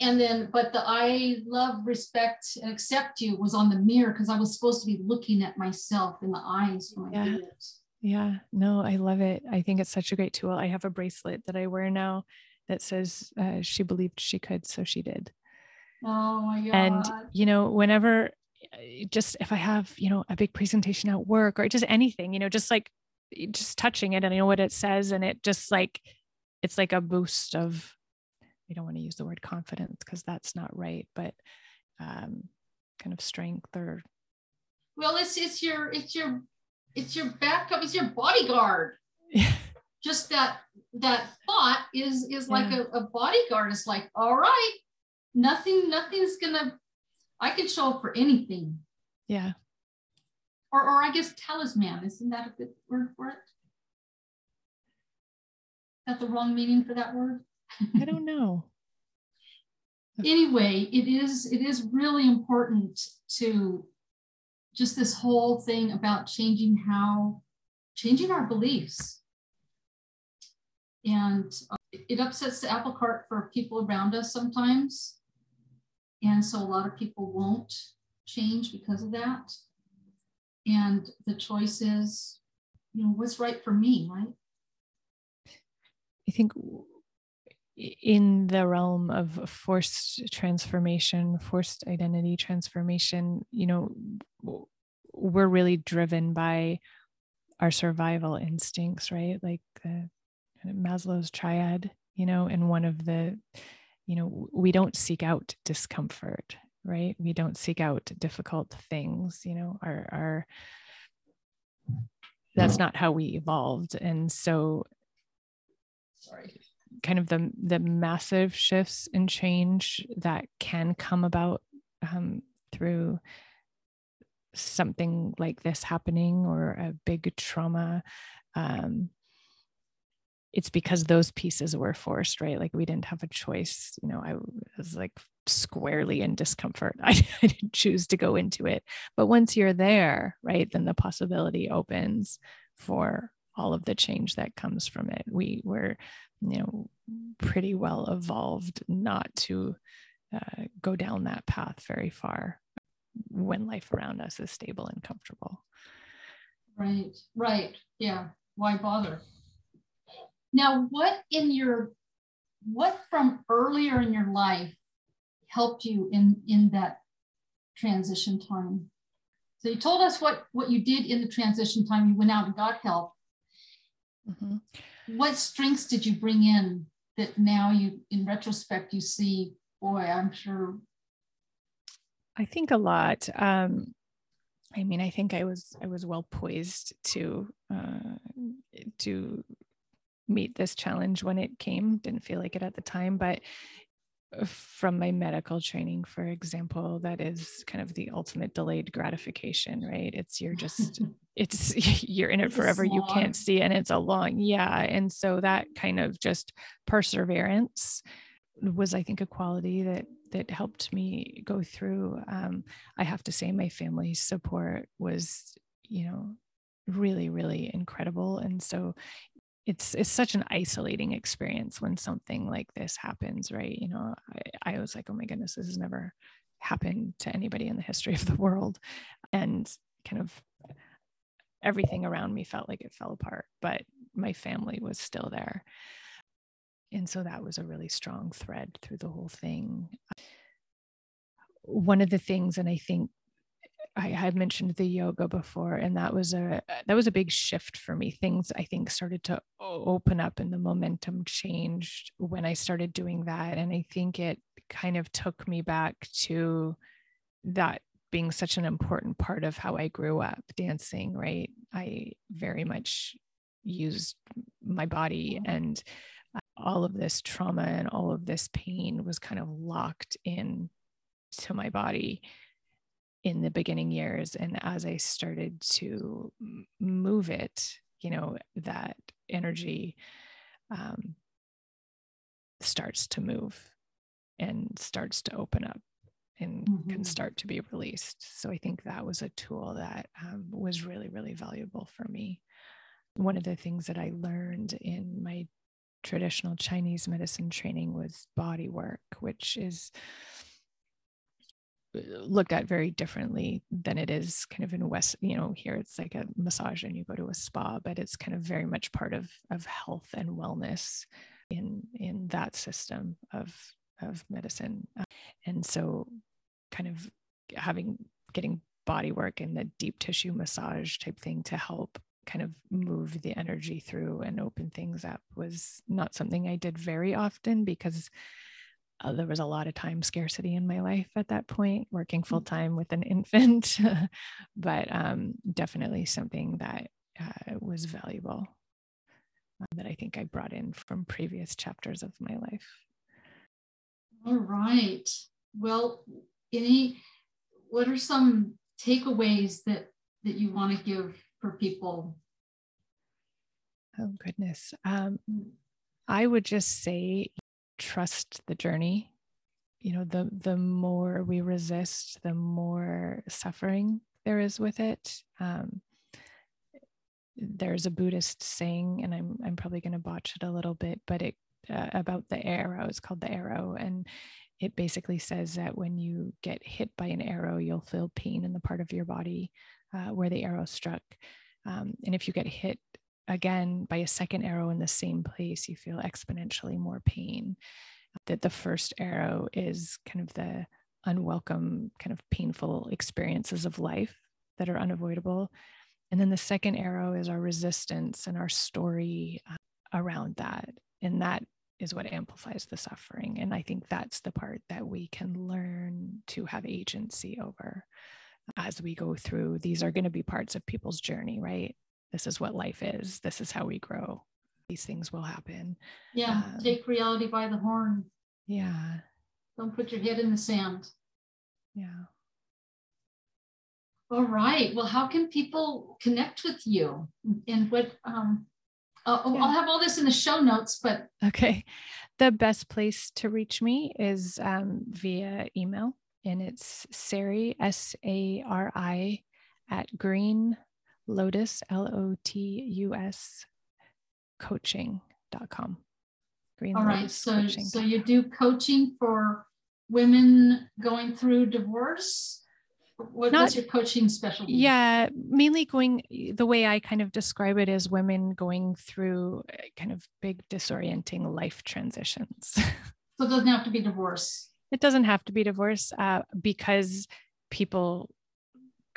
A: And then, but the I love, respect, and accept you was on the mirror because I was supposed to be looking at myself in the eyes when I
B: yeah. did it. Yeah, no, I love it. I think it's such a great tool. I have a bracelet that I wear now that says uh, she believed she could, so she did.
A: Oh my God.
B: And, you know, whenever, uh, just if I have, you know, a big presentation at work or just anything, you know, just like just touching it and I know what it says. And it just like, it's like a boost of, I don't want to use the word confidence because that's not right, but um, kind of strength or.
A: Well, it's, it's your, it's your it's your backup, it's your bodyguard. Just that that thought is is like yeah. a, a bodyguard. It's like, all right, nothing, nothing's gonna I can show up for anything.
B: Yeah.
A: Or or I guess talisman, isn't that a good word for it? Is that the wrong meaning for that word?
B: I don't know.
A: anyway, it is it is really important to just this whole thing about changing how, changing our beliefs. And uh, it upsets the apple cart for people around us sometimes. And so a lot of people won't change because of that. And the choice is, you know, what's right for me, right?
B: I think in the realm of forced transformation, forced identity transformation, you know, we're really driven by our survival instincts, right? Like the Maslow's triad, you know, and one of the, you know, we don't seek out discomfort, right? We don't seek out difficult things, you know, our, our, that's not how we evolved. And so, sorry kind of the the massive shifts and change that can come about um, through something like this happening or a big trauma um, it's because those pieces were forced right? Like we didn't have a choice you know i was like squarely in discomfort. I, I didn't choose to go into it. But once you're there right then the possibility opens for all of the change that comes from it. We were you know pretty well evolved not to uh, go down that path very far when life around us is stable and comfortable.
A: Right right. Yeah. Why bother? Now what in your what from earlier in your life helped you in in that transition time? So you told us what what you did in the transition time. You went out and got help. Mm-hmm what strengths did you bring in that now you in retrospect you see boy i'm sure?
B: I think a lot um i mean i think i was i was well poised to uh to meet this challenge when it came. Didn't feel like it at the time but from my medical training, for example, that is kind of the ultimate delayed gratification, right? It's you're just, it's you're in it forever. You can't see, and it's a long, yeah. And so that kind of just perseverance was, I think, a quality that that helped me go through. Um, I have to say, my family's support was, you know, really, really incredible. And so it's it's such an isolating experience when something like this happens right? You know I, I was like oh my goodness this has never happened to anybody in the history of the world. And kind of everything around me felt like it fell apart but my family was still there. And so that was a really strong thread through the whole thing. One of the things and i think I had mentioned the yoga before, and that was a that was a big shift for me. Things I think started to open up, and the momentum changed when I started doing that. And I think it kind of took me back to that being such an important part of how I grew up dancing. Right, I very much used my body, mm-hmm. and all of this trauma and all of this pain was kind of locked in to my body in the beginning years and as i started to move it you know that energy um, starts to move and starts to open up and mm-hmm. can start to be released so i think that was a tool that um, was really really valuable for me one of the things that i learned in my traditional chinese medicine training was body work which is looked at very differently than it is kind of in west you know here it's like a massage and you go to a spa but it's kind of very much part of of health and wellness in in that system of of medicine. Uh, and so kind of having getting body work and the deep tissue massage type thing to help kind of move the energy through and open things up was not something I did very often because uh, there was a lot of time scarcity in my life at that point, working full time with an infant, but um, definitely something that uh, was valuable um, that I think I brought in from previous chapters of my life.
A: All right. Well, any, what are some takeaways that that you want to give for people?
B: Oh goodness. Um, I would just say trust the journey. You know the the more we resist the more suffering there is with it. Um, there's a buddhist saying and i'm i'm probably going to botch it a little bit but it uh, about the arrow it's called the arrow and it basically says that when you get hit by an arrow you'll feel pain in the part of your body uh, where the arrow struck. Um, and if you get hit again by a second arrow in the same place, you feel exponentially more pain. That the first arrow is kind of the unwelcome, kind of painful experiences of life that are unavoidable. And then the second arrow is our resistance and our story uh, around that. And that is what amplifies the suffering. And I think that's the part that we can learn to have agency over as we go through. These are going to be parts of people's journey, right? This is what life is this is how we grow these things will happen.
A: Yeah um, take reality by the horn.
B: Yeah.
A: Don't put your head in the sand.
B: Yeah.
A: All right. Well how can people connect with you? And what um I'll, yeah. I'll have all this in the show notes but
B: okay. The best place to reach me is um, via email and it's sari s-a-r-i at green Lotus, L O T U S, coaching.com.
A: Green All right. So, so you do coaching for women going through divorce? What, Not, what's your coaching specialty?
B: Yeah, mainly going the way I kind of describe it is women going through uh, kind of big disorienting life transitions.
A: So it doesn't have to be divorce.
B: It doesn't have to be divorce uh, because people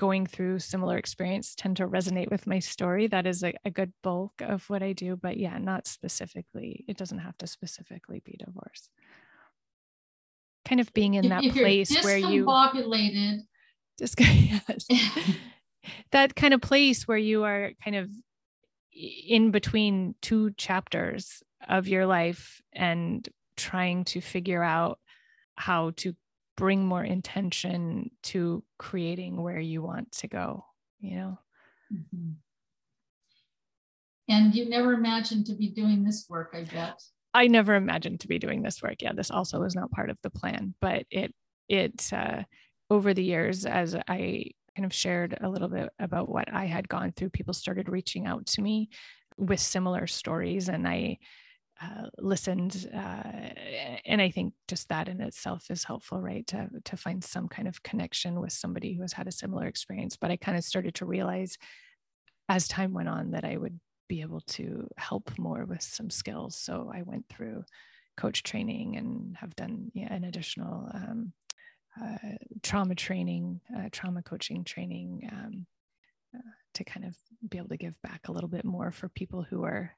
B: going through similar experience tend to resonate with my story. That is a, a, good bulk of what I do. But yeah, not specifically, it doesn't have to specifically be divorce. Kind of being in if, that if place where you just yes. that kind of place where you are kind of in between two chapters of your life and trying to figure out how to bring more intention to creating where you want to go you know? Mm-hmm.
A: and you never imagined to be doing this work i bet.
B: I never imagined to be doing this work. Yeah this also was not part of the plan but it it uh, over the years as i kind of shared a little bit about what i had gone through people started reaching out to me with similar stories and i uh, listened uh, and i think just that in itself is helpful right to, to find some kind of connection with somebody who has had a similar experience. But i kind of started to realize as time went on that i would be able to help more with some skills. So i went through coach training and have done yeah, an additional um, uh, trauma training, uh, trauma coaching training um, uh, to kind of be able to give back a little bit more for people who are,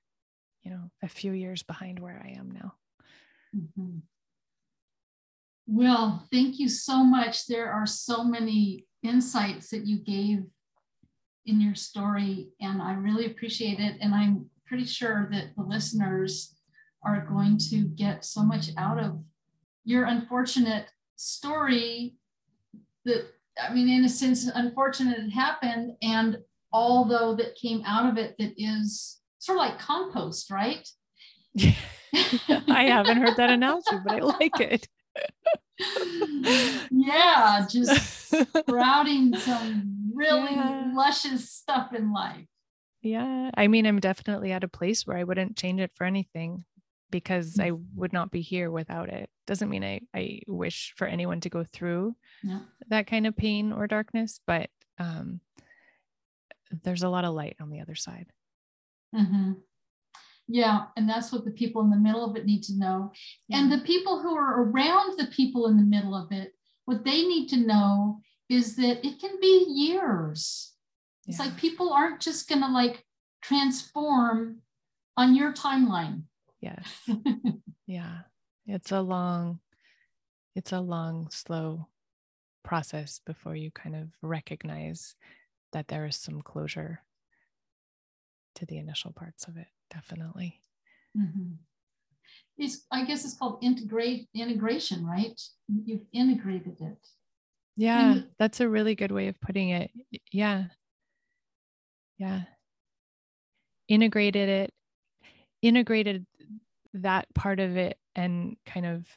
B: you know, a few years behind where I am now.
A: Mm-hmm. Well, thank you so much. There are so many insights that you gave in your story, and I really appreciate it. And I'm pretty sure that the listeners are going to get so much out of your unfortunate story that I mean, in a sense, unfortunate it happened, and although that came out of it that is sort of like compost, right?
B: I haven't heard that analogy, but I like it.
A: yeah, just sprouting some really yeah. luscious stuff in life.
B: Yeah. I mean, I'm definitely at a place where I wouldn't change it for anything because I mm. would not be here without it. Doesn't mean I, I wish for anyone to go through yeah. that kind of pain or darkness, but um, there's a lot of light on the other side.
A: Mm-hmm. Yeah, and that's what the people in the middle of it need to know. Yeah. And the people who are around the people in the middle of it, what they need to know is that it can be years. It's like people aren't just going to like transform on your timeline.
B: Yes. yeah. It's a long, it's a long, slow process before you kind of recognize that there is some closure to the initial parts of it definitely.
A: Mm-hmm. it's i guess it's called integrate integration right? You've integrated it.
B: Yeah and, that's a really good way of putting it. Yeah. Yeah. Integrated it integrated that part of it and kind of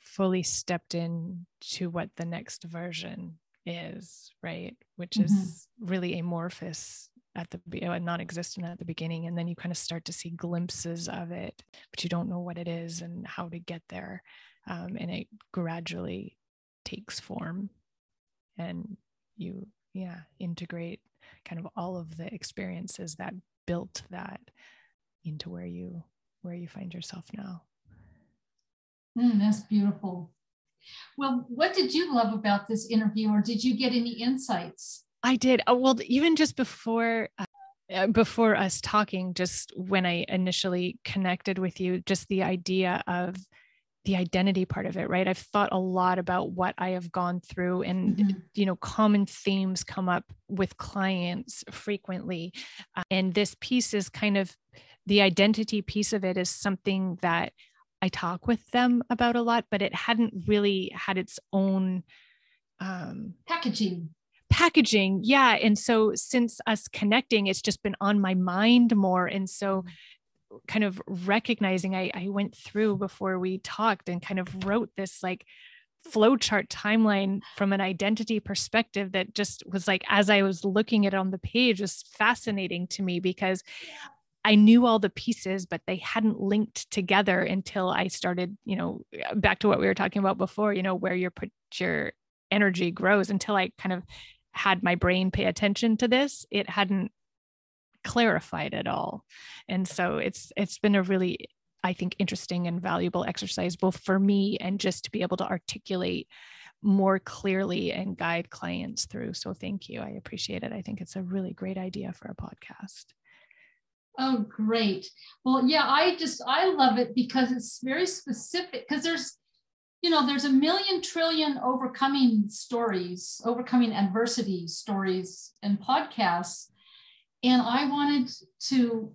B: fully stepped in to what the next version is right? Which mm-hmm. is really amorphous at the uh, non-existent at the beginning and then you kind of start to see glimpses of it but you don't know what it is and how to get there um, and it gradually takes form. And you yeah integrate kind of all of the experiences that built that into where you where you find yourself now.
A: Mm, that's beautiful. Well what did you love about this interview or did you get any insights
B: I did. Oh, well, even just before uh, uh, before us talking, just when I initially connected with you, just the idea of the identity part of it, right? I've thought a lot about what I have gone through, and mm-hmm. you know, common themes come up with clients frequently, uh, and this piece is kind of the identity piece of it is something that I talk with them about a lot, but it hadn't really had its own
A: um, packaging
B: packaging yeah and so since us connecting it's just been on my mind more and so mm. kind of recognizing I, I went through before we talked and kind of wrote this like flowchart timeline from an identity perspective that just was like as I was looking at it on the page was fascinating to me because I knew all the pieces, but they hadn't linked together until I started, you know, back to what we were talking about before, you know, where your put your energy grows until I kind of had my brain pay attention to this, it hadn't clarified at all. And so it's it's been a really I think interesting and valuable exercise both for me and just to be able to articulate more clearly and guide clients through. So thank you. I appreciate it. I think it's a really great idea for a podcast.
A: Oh, great. Well, yeah, I just I love it because it's very specific because there's you know, there's a million trillion overcoming stories, overcoming adversity stories and podcasts. And I wanted to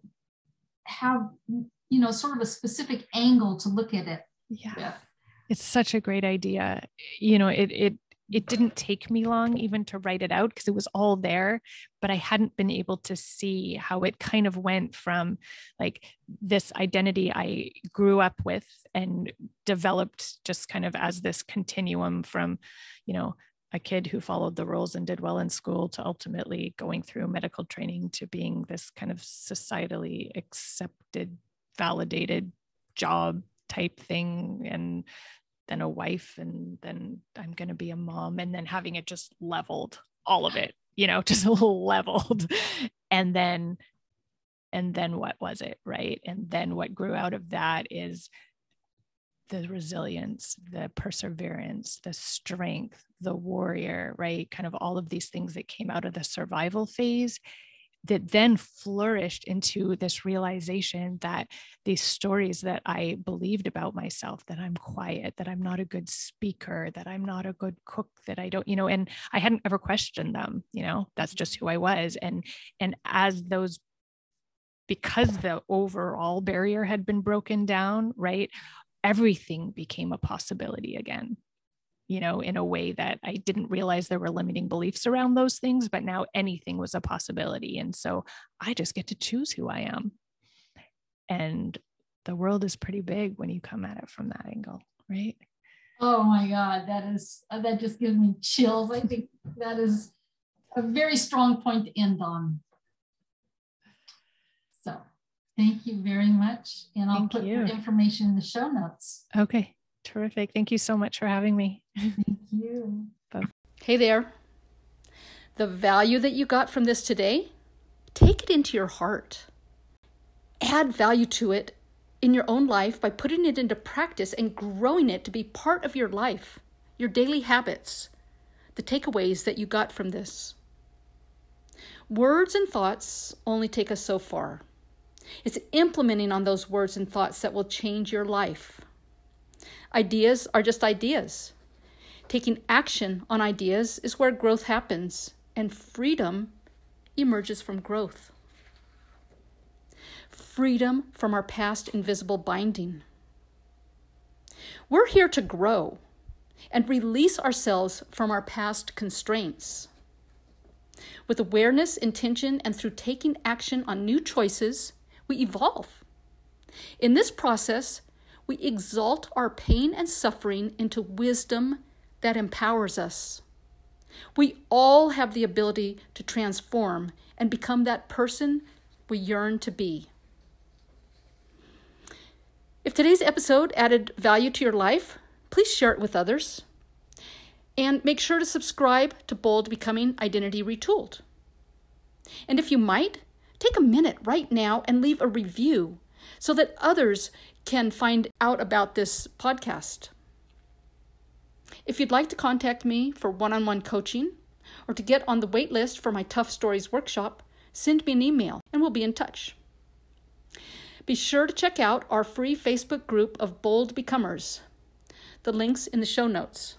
A: have, you know, sort of a specific angle to look at it.
B: Yeah. With. It's such a great idea. You know, it it it didn't take me long even to write it out because it was all there but i hadn't been able to see how it kind of went from like this identity i grew up with and developed just kind of as this continuum from you know a kid who followed the rules and did well in school to ultimately going through medical training to being this kind of societally accepted validated job type thing and then a wife and then i'm going to be a mom and then having it just leveled all of it you know just a little leveled. And then and then what was it right? And then what grew out of that is the resilience, the perseverance, the strength, the warrior, right? Kind of all of these things that came out of the survival phase that then flourished into this realization that these stories that I believed about myself that I'm quiet, that I'm not a good speaker, that I'm not a good cook, that I don't, you know, and I hadn't ever questioned them, you know, that's just who I was. And and as those because the overall barrier had been broken down, right? Everything became a possibility again you know, in a way that I didn't realize there were limiting beliefs around those things, but now anything was a possibility. And so I just get to choose who I am. And the world is pretty big when you come at it from that angle, right?
C: Oh my God, that is, uh, that just gives me chills. I think that is a very strong point to end on. So thank you very much. And I'll thank put you. information in the show notes.
B: Okay. Terrific. Thank you so much for having me.
C: Thank you.
A: Bye. Hey there. The value that you got from this today, take it into your heart. Add value to it in your own life by putting it into practice and growing it to be part of your life, your daily habits, the takeaways that you got from this. Words and thoughts only take us so far. It's implementing on those words and thoughts that will change your life. Ideas are just ideas. Taking action on ideas is where growth happens, and freedom emerges from growth. Freedom from our past invisible binding. We're here to grow and release ourselves from our past constraints. With awareness, intention, and through taking action on new choices, we evolve. In this process, we exalt our pain and suffering into wisdom that empowers us. We all have the ability to transform and become that person we yearn to be. If today's episode added value to your life, please share it with others. And make sure to subscribe to Bold Becoming Identity Retooled. And if you might, take a minute right now and leave a review so that others can find out about this podcast. If you'd like to contact me for one on one coaching or to get on the wait list for my Tough Stories workshop, send me an email and we'll be in touch. Be sure to check out our free Facebook group of Bold Becomers. The link's in the show notes.